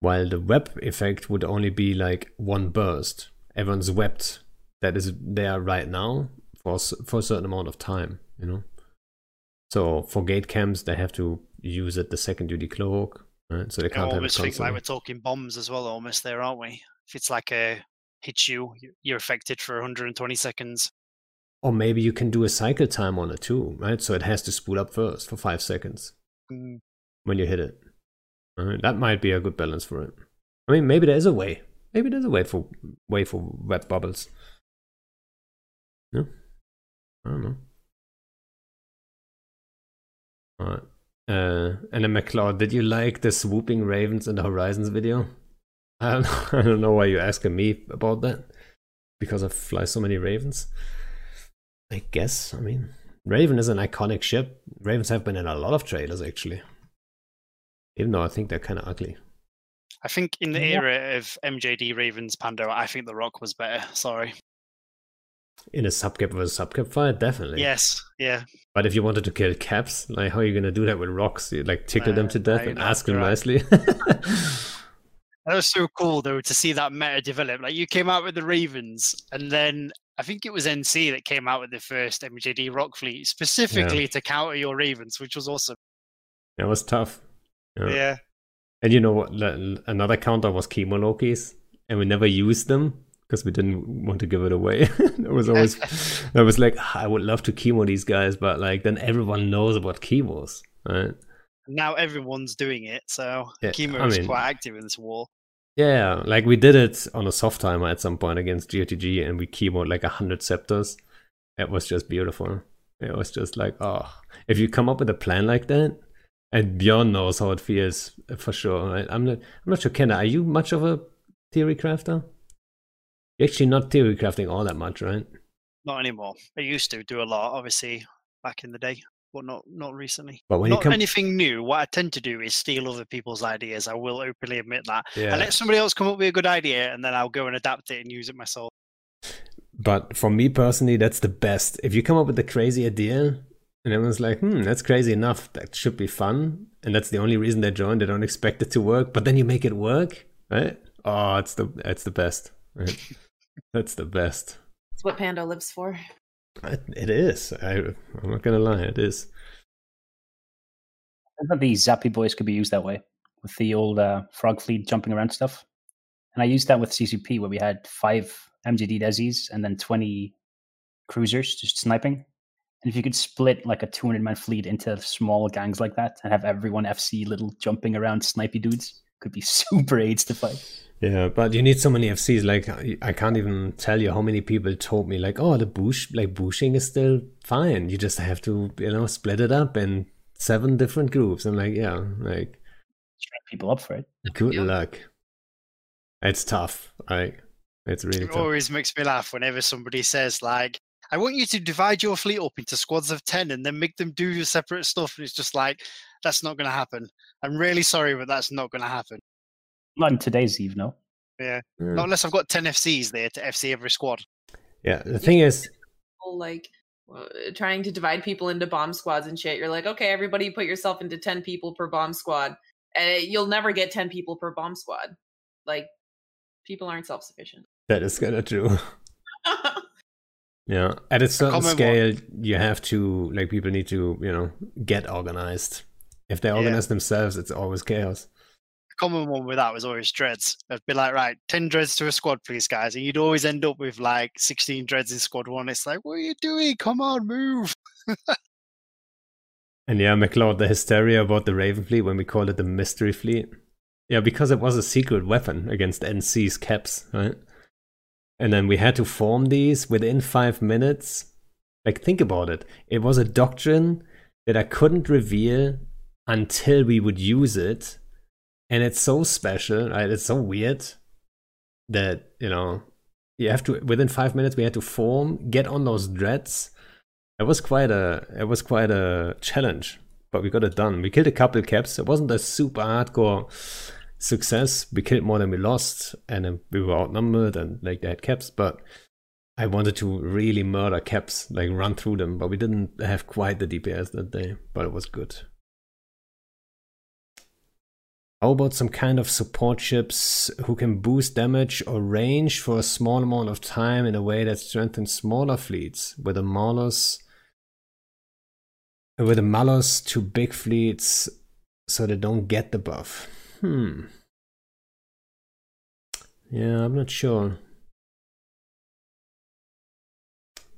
While the web effect would only be like one burst. Everyone's webbed that is there right now for for a certain amount of time. You know. So for gate camps, they have to use it the second you decloak, right? So they can't have it think like we're talking bombs as well, almost there, aren't we? If it's like a you, you- you're affected for 120 seconds. Or maybe you can do a cycle time on it too, right? So it has to spool up first for five seconds Mm, when you hit it. That might be a good balance for it. I mean, maybe there is a way. Maybe there's a way for way for web bubbles. No, I don't know. Alright. Uh, and then McCloud, did you like the swooping ravens in the Horizons video? I don't, I don't know why you're asking me about that. Because I fly so many ravens. I guess. I mean, Raven is an iconic ship. Ravens have been in a lot of trailers, actually. Even though I think they're kind of ugly. I think in the Yeah. era of MJD Ravens Pando, I think the Rokh was better. Sorry. In a subcap versus subcap fight, definitely. Yes, yeah. But if you wanted to kill caps, like how are you gonna do that with Rokhs? You like tickle them Uh, to death no, and ask them right. nicely. That was so cool though to see that meta develop. Like you came out with the Ravens, and then I think it was NC that came out with the first MJD Rokh fleet specifically to counter your Ravens, which was awesome. that was tough. Yeah. Yeah. And you know what? Another counter was chemo Lokis, and we never used them because we didn't want to give it away. that was always, that was like, "Ah, I would love to chemo these guys, but like then everyone knows about chemos, right? Now everyone's doing it, so Yeah, Chemo I is mean- quite active in this war. Yeah, like we did it on a soft timer at some point against GOTG, and we chemoed like a hundred scepters. It was just beautiful. It was just like, oh, if you come up with a plan like that, and Bjorn knows how it feels for sure. Right? I'm not, I'm not sure, Kenna, are you much of a theory crafter? You're actually not theory crafting all that much, right? Not anymore. I used to do a lot, obviously, back in the day, but not not recently. But when you not come, anything new. What I tend to do is steal other people's ideas. I will openly admit that. I yeah. let somebody else come up with a good idea, and then I'll go and adapt it and use it myself. But for me personally, that's the best. If you come up with a crazy idea and everyone's like, hmm, that's crazy enough, that should be fun, and that's the only reason they join, they don't expect it to work, but then you make it work, right? Oh, it's the it's the best. Right? that's the best. It's what Pando lives for. It is. I, I'm not gonna lie, it is. I thought the Zappy boys could be used that way with the old uh, frog fleet jumping around stuff. And I used that with CCP where we had five MJD Desis and then 20 cruisers just sniping. And if you could split like a 200 man fleet into small gangs like that and have everyone FC little jumping around snipey dudes, could be super aids to fight. Yeah, but you need so many FCs. Like I- I can't even tell you how many people told me, like, oh, the bush, like bushing is still fine. You just have to, you know, split it up in seven different groups. I'm like, yeah, like Train people up for it. Good Yeah. luck. It's tough. Like it's really It tough. always makes me laugh whenever somebody says like, "I want you to divide your fleet up into squads of ten and then make them do your separate stuff." And it's just like, that's not going to happen. I'm really sorry, but that's not going to happen. Not in today's Eve, no. Yeah. Not unless I've got ten FCs there to FC every squad. Yeah, the thing is, like uh, trying to divide people into bomb squads and shit. You're like, okay, everybody put yourself into 10 people per bomb squad. And you'll never get 10 people per bomb squad. Like, people aren't self sufficient. that is kind of true. Yeah, at a certain common scale, you have to like people need to you know get organized. If they Yeah. organize themselves, it's always chaos. The common one with that was always dreads. I'd be like, right, ten dreads to a squad, please, guys, and you'd always end up with like sixteen dreads in squad one. It's like, what are you doing? Come on, move. And yeah, McLeod, the hysteria about the Raven fleet when we called it the mystery fleet. Yeah, because it was a secret weapon against NC's caps, right? And then we had to form these within five minutes. Like, think about it. It was a doctrine that I couldn't reveal until we would use it. And it's so special, right? It's so weird that, you know, you have to, within five minutes, we had to form, get on those dreads, it was quite a it was quite a challenge, but we got it done. We killed a couple caps. It wasn't a super hardcore success. We killed more than we lost, and we were outnumbered, and like they had caps. But I wanted to really murder caps, like run through them, but we didn't have quite the DPS that day. But it was good. How about some kind of support ships who can boost damage or range for a small amount of time in a way that strengthens smaller fleets with a Malus with a Malus to big fleets so they don't get the buff. Hmm. Yeah, I'm not sure.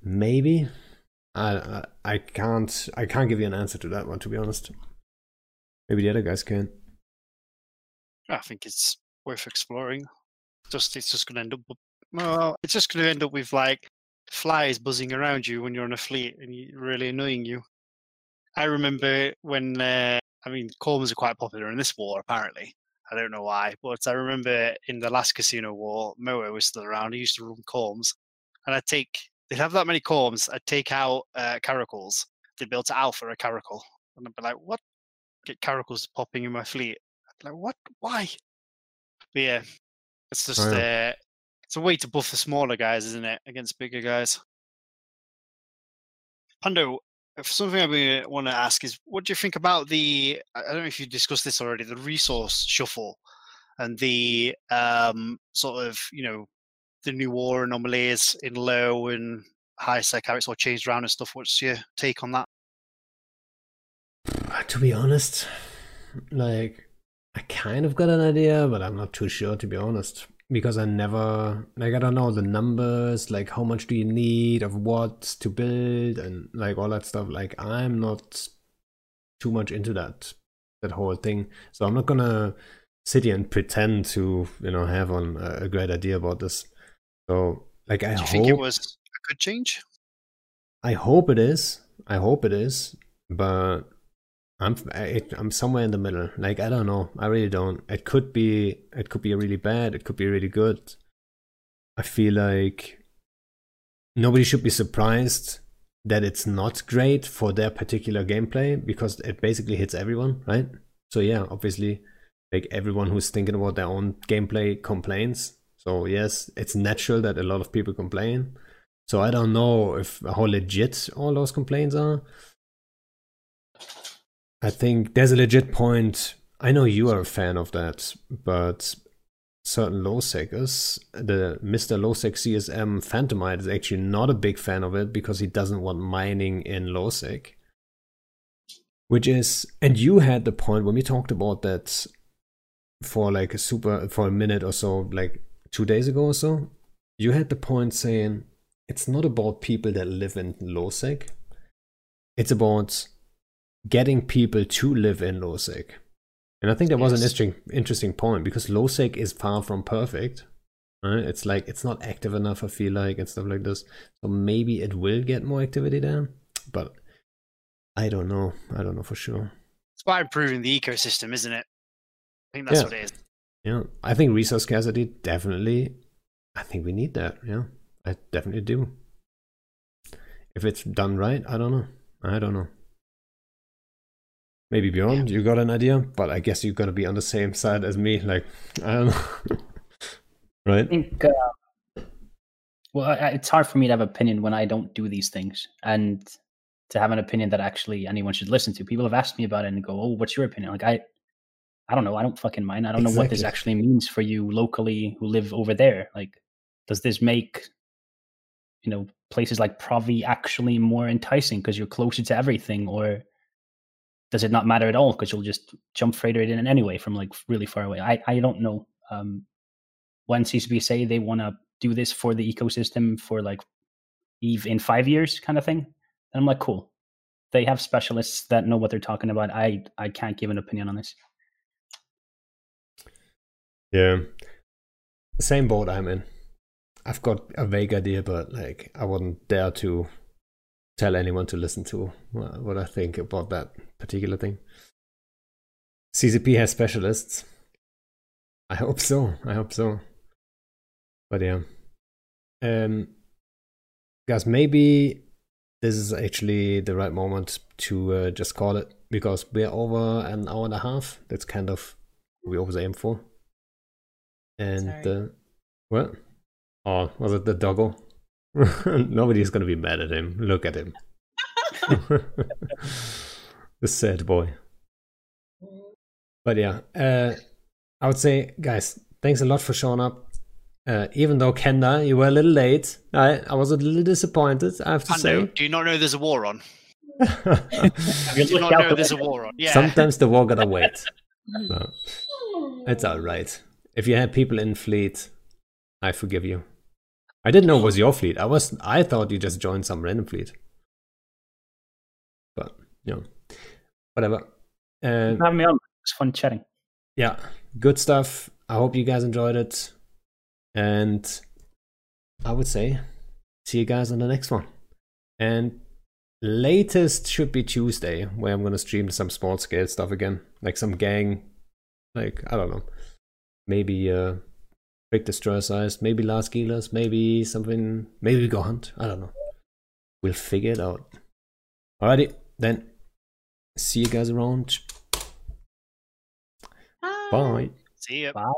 Maybe. I, I I can't I can't give you an answer to that one to be honest. Maybe the other guys can. I think it's worth exploring. Just it's just going to end up. Well, it's just going to end up with like flies buzzing around you when you're on a fleet and really annoying you. I remember when uh, I mean, Corms are quite popular in this war. Apparently, I don't know why, but I remember in the last Casino War, Moa was still around. He used to run Corms, and I'd take. They'd have that many Corms. I'd take out uh, Caracals. They'd build to Alpha a Caracal, and I'd be like, "What? Get Caracals popping in my fleet?" Like, what? Why? But yeah, it's just Oh, uh, it's a way to buff the smaller guys, isn't it, against bigger guys? Pando, something I want to ask is, what do you think about the? I don't know if you discussed this already, the resource shuffle, and the um, sort of you know the new war anomalies in low and high sec, how it's all changed around and stuff. What's your take on that? To be honest, like I kind of got an idea, but I'm not too sure to be honest. Because I never like I don't know the numbers, like how much do you need of what to build and like all that stuff. Like I'm not too much into that that whole thing. So I'm not gonna sit here and pretend to, you know, have on a great idea about this. So like I Do you hope think it was a good change? I hope it is. I hope it is, but I'm I, I'm somewhere in the middle. Like I don't know. I really don't. It could be it could be really bad. It could be really good. I feel like nobody should be surprised that it's not great for their particular gameplay because it basically hits everyone, right? So yeah, obviously, like everyone who's thinking about their own gameplay complains. So yes, it's natural that a lot of people complain. So I don't know if how legit all those complaints are. I think there's a legit point. I know you are a fan of that, but certain low seckers, the Mr. Low Sec CSM Phantomite is actually not a big fan of it because he doesn't want mining in low sec. Which is, and you had the point when we talked about that for like a super, for a minute or so, like two days ago or so. You had the point saying it's not about people that live in low sec. It's about getting people to live in low. And I think that was an interesting interesting point because low is far from perfect. Right? It's like it's not active enough, I feel like, and stuff like this. So maybe it will get more activity there. But I don't know. I don't know for sure. It's about improving the ecosystem, isn't it? I think that's Yeah. what it is. Yeah. I think resource scarcity definitely I think we need that, yeah. I definitely do. If it's done right, I don't know. I don't know. Maybe Bjorn, you got an idea, but I guess you're gonna be on the same side as me. Like, I don't know. I right? think, uh, well, I, I- it's hard for me to have an opinion when I don't do these things, and to have an opinion that actually anyone should listen to. People have asked me about it and go, "Oh, what's your opinion?" Like I, I don't know. I don't fucking mind. I don't know what this actually means for you locally who live over there. Like, does this make you know places like Provi actually more enticing because you're closer to everything, or does it not matter at all because you'll just jump freighter it in anyway from like really far away? I I don't know. Um, when CCP say they want to do this for the ecosystem for like Eve in five years kind of thing, and I'm like, cool. They have specialists that know what they're talking about. I I can't give an opinion on this. Yeah. Same boat I'm in. I've got a vague idea, but like I wouldn't dare to tell anyone to listen to what I think about that particular thing. CCP has specialists. I hope so. I hope so. But yeah. Um guys, maybe this is actually the right moment to uh, just call it because we're over an hour and a half. That's kind of what we always aim for. And Sorry. uh, what? Oh, was it the doggo? Nobody's gonna be mad at him. Look at him. the sad boy. But yeah, uh, I would say, guys, thanks a lot for showing up. Uh, even though Kenda, you were a little late, I, I was a little disappointed. I have to say. do you not know there's a war on? You Do not know the there's a war on? Yeah. Sometimes the war gotta wait. No, it's all right. If you had people in fleet, I forgive you. I didn't know it was your fleet. I was. I thought you just joined some random fleet. But you know, whatever. Uh, for having me on. It was fun chatting. yeah, good stuff. I hope you guys enjoyed it. And I would say, see you guys on the next one. And latest should be Tuesday, where I'm gonna stream some small scale stuff again, like some gang, like I don't know, maybe uh, break destroyer size, maybe last killers, maybe something, maybe we go hunt. I don't know. We'll figure it out. Alrighty, then. See you guys around. Bye. See ya. Bye.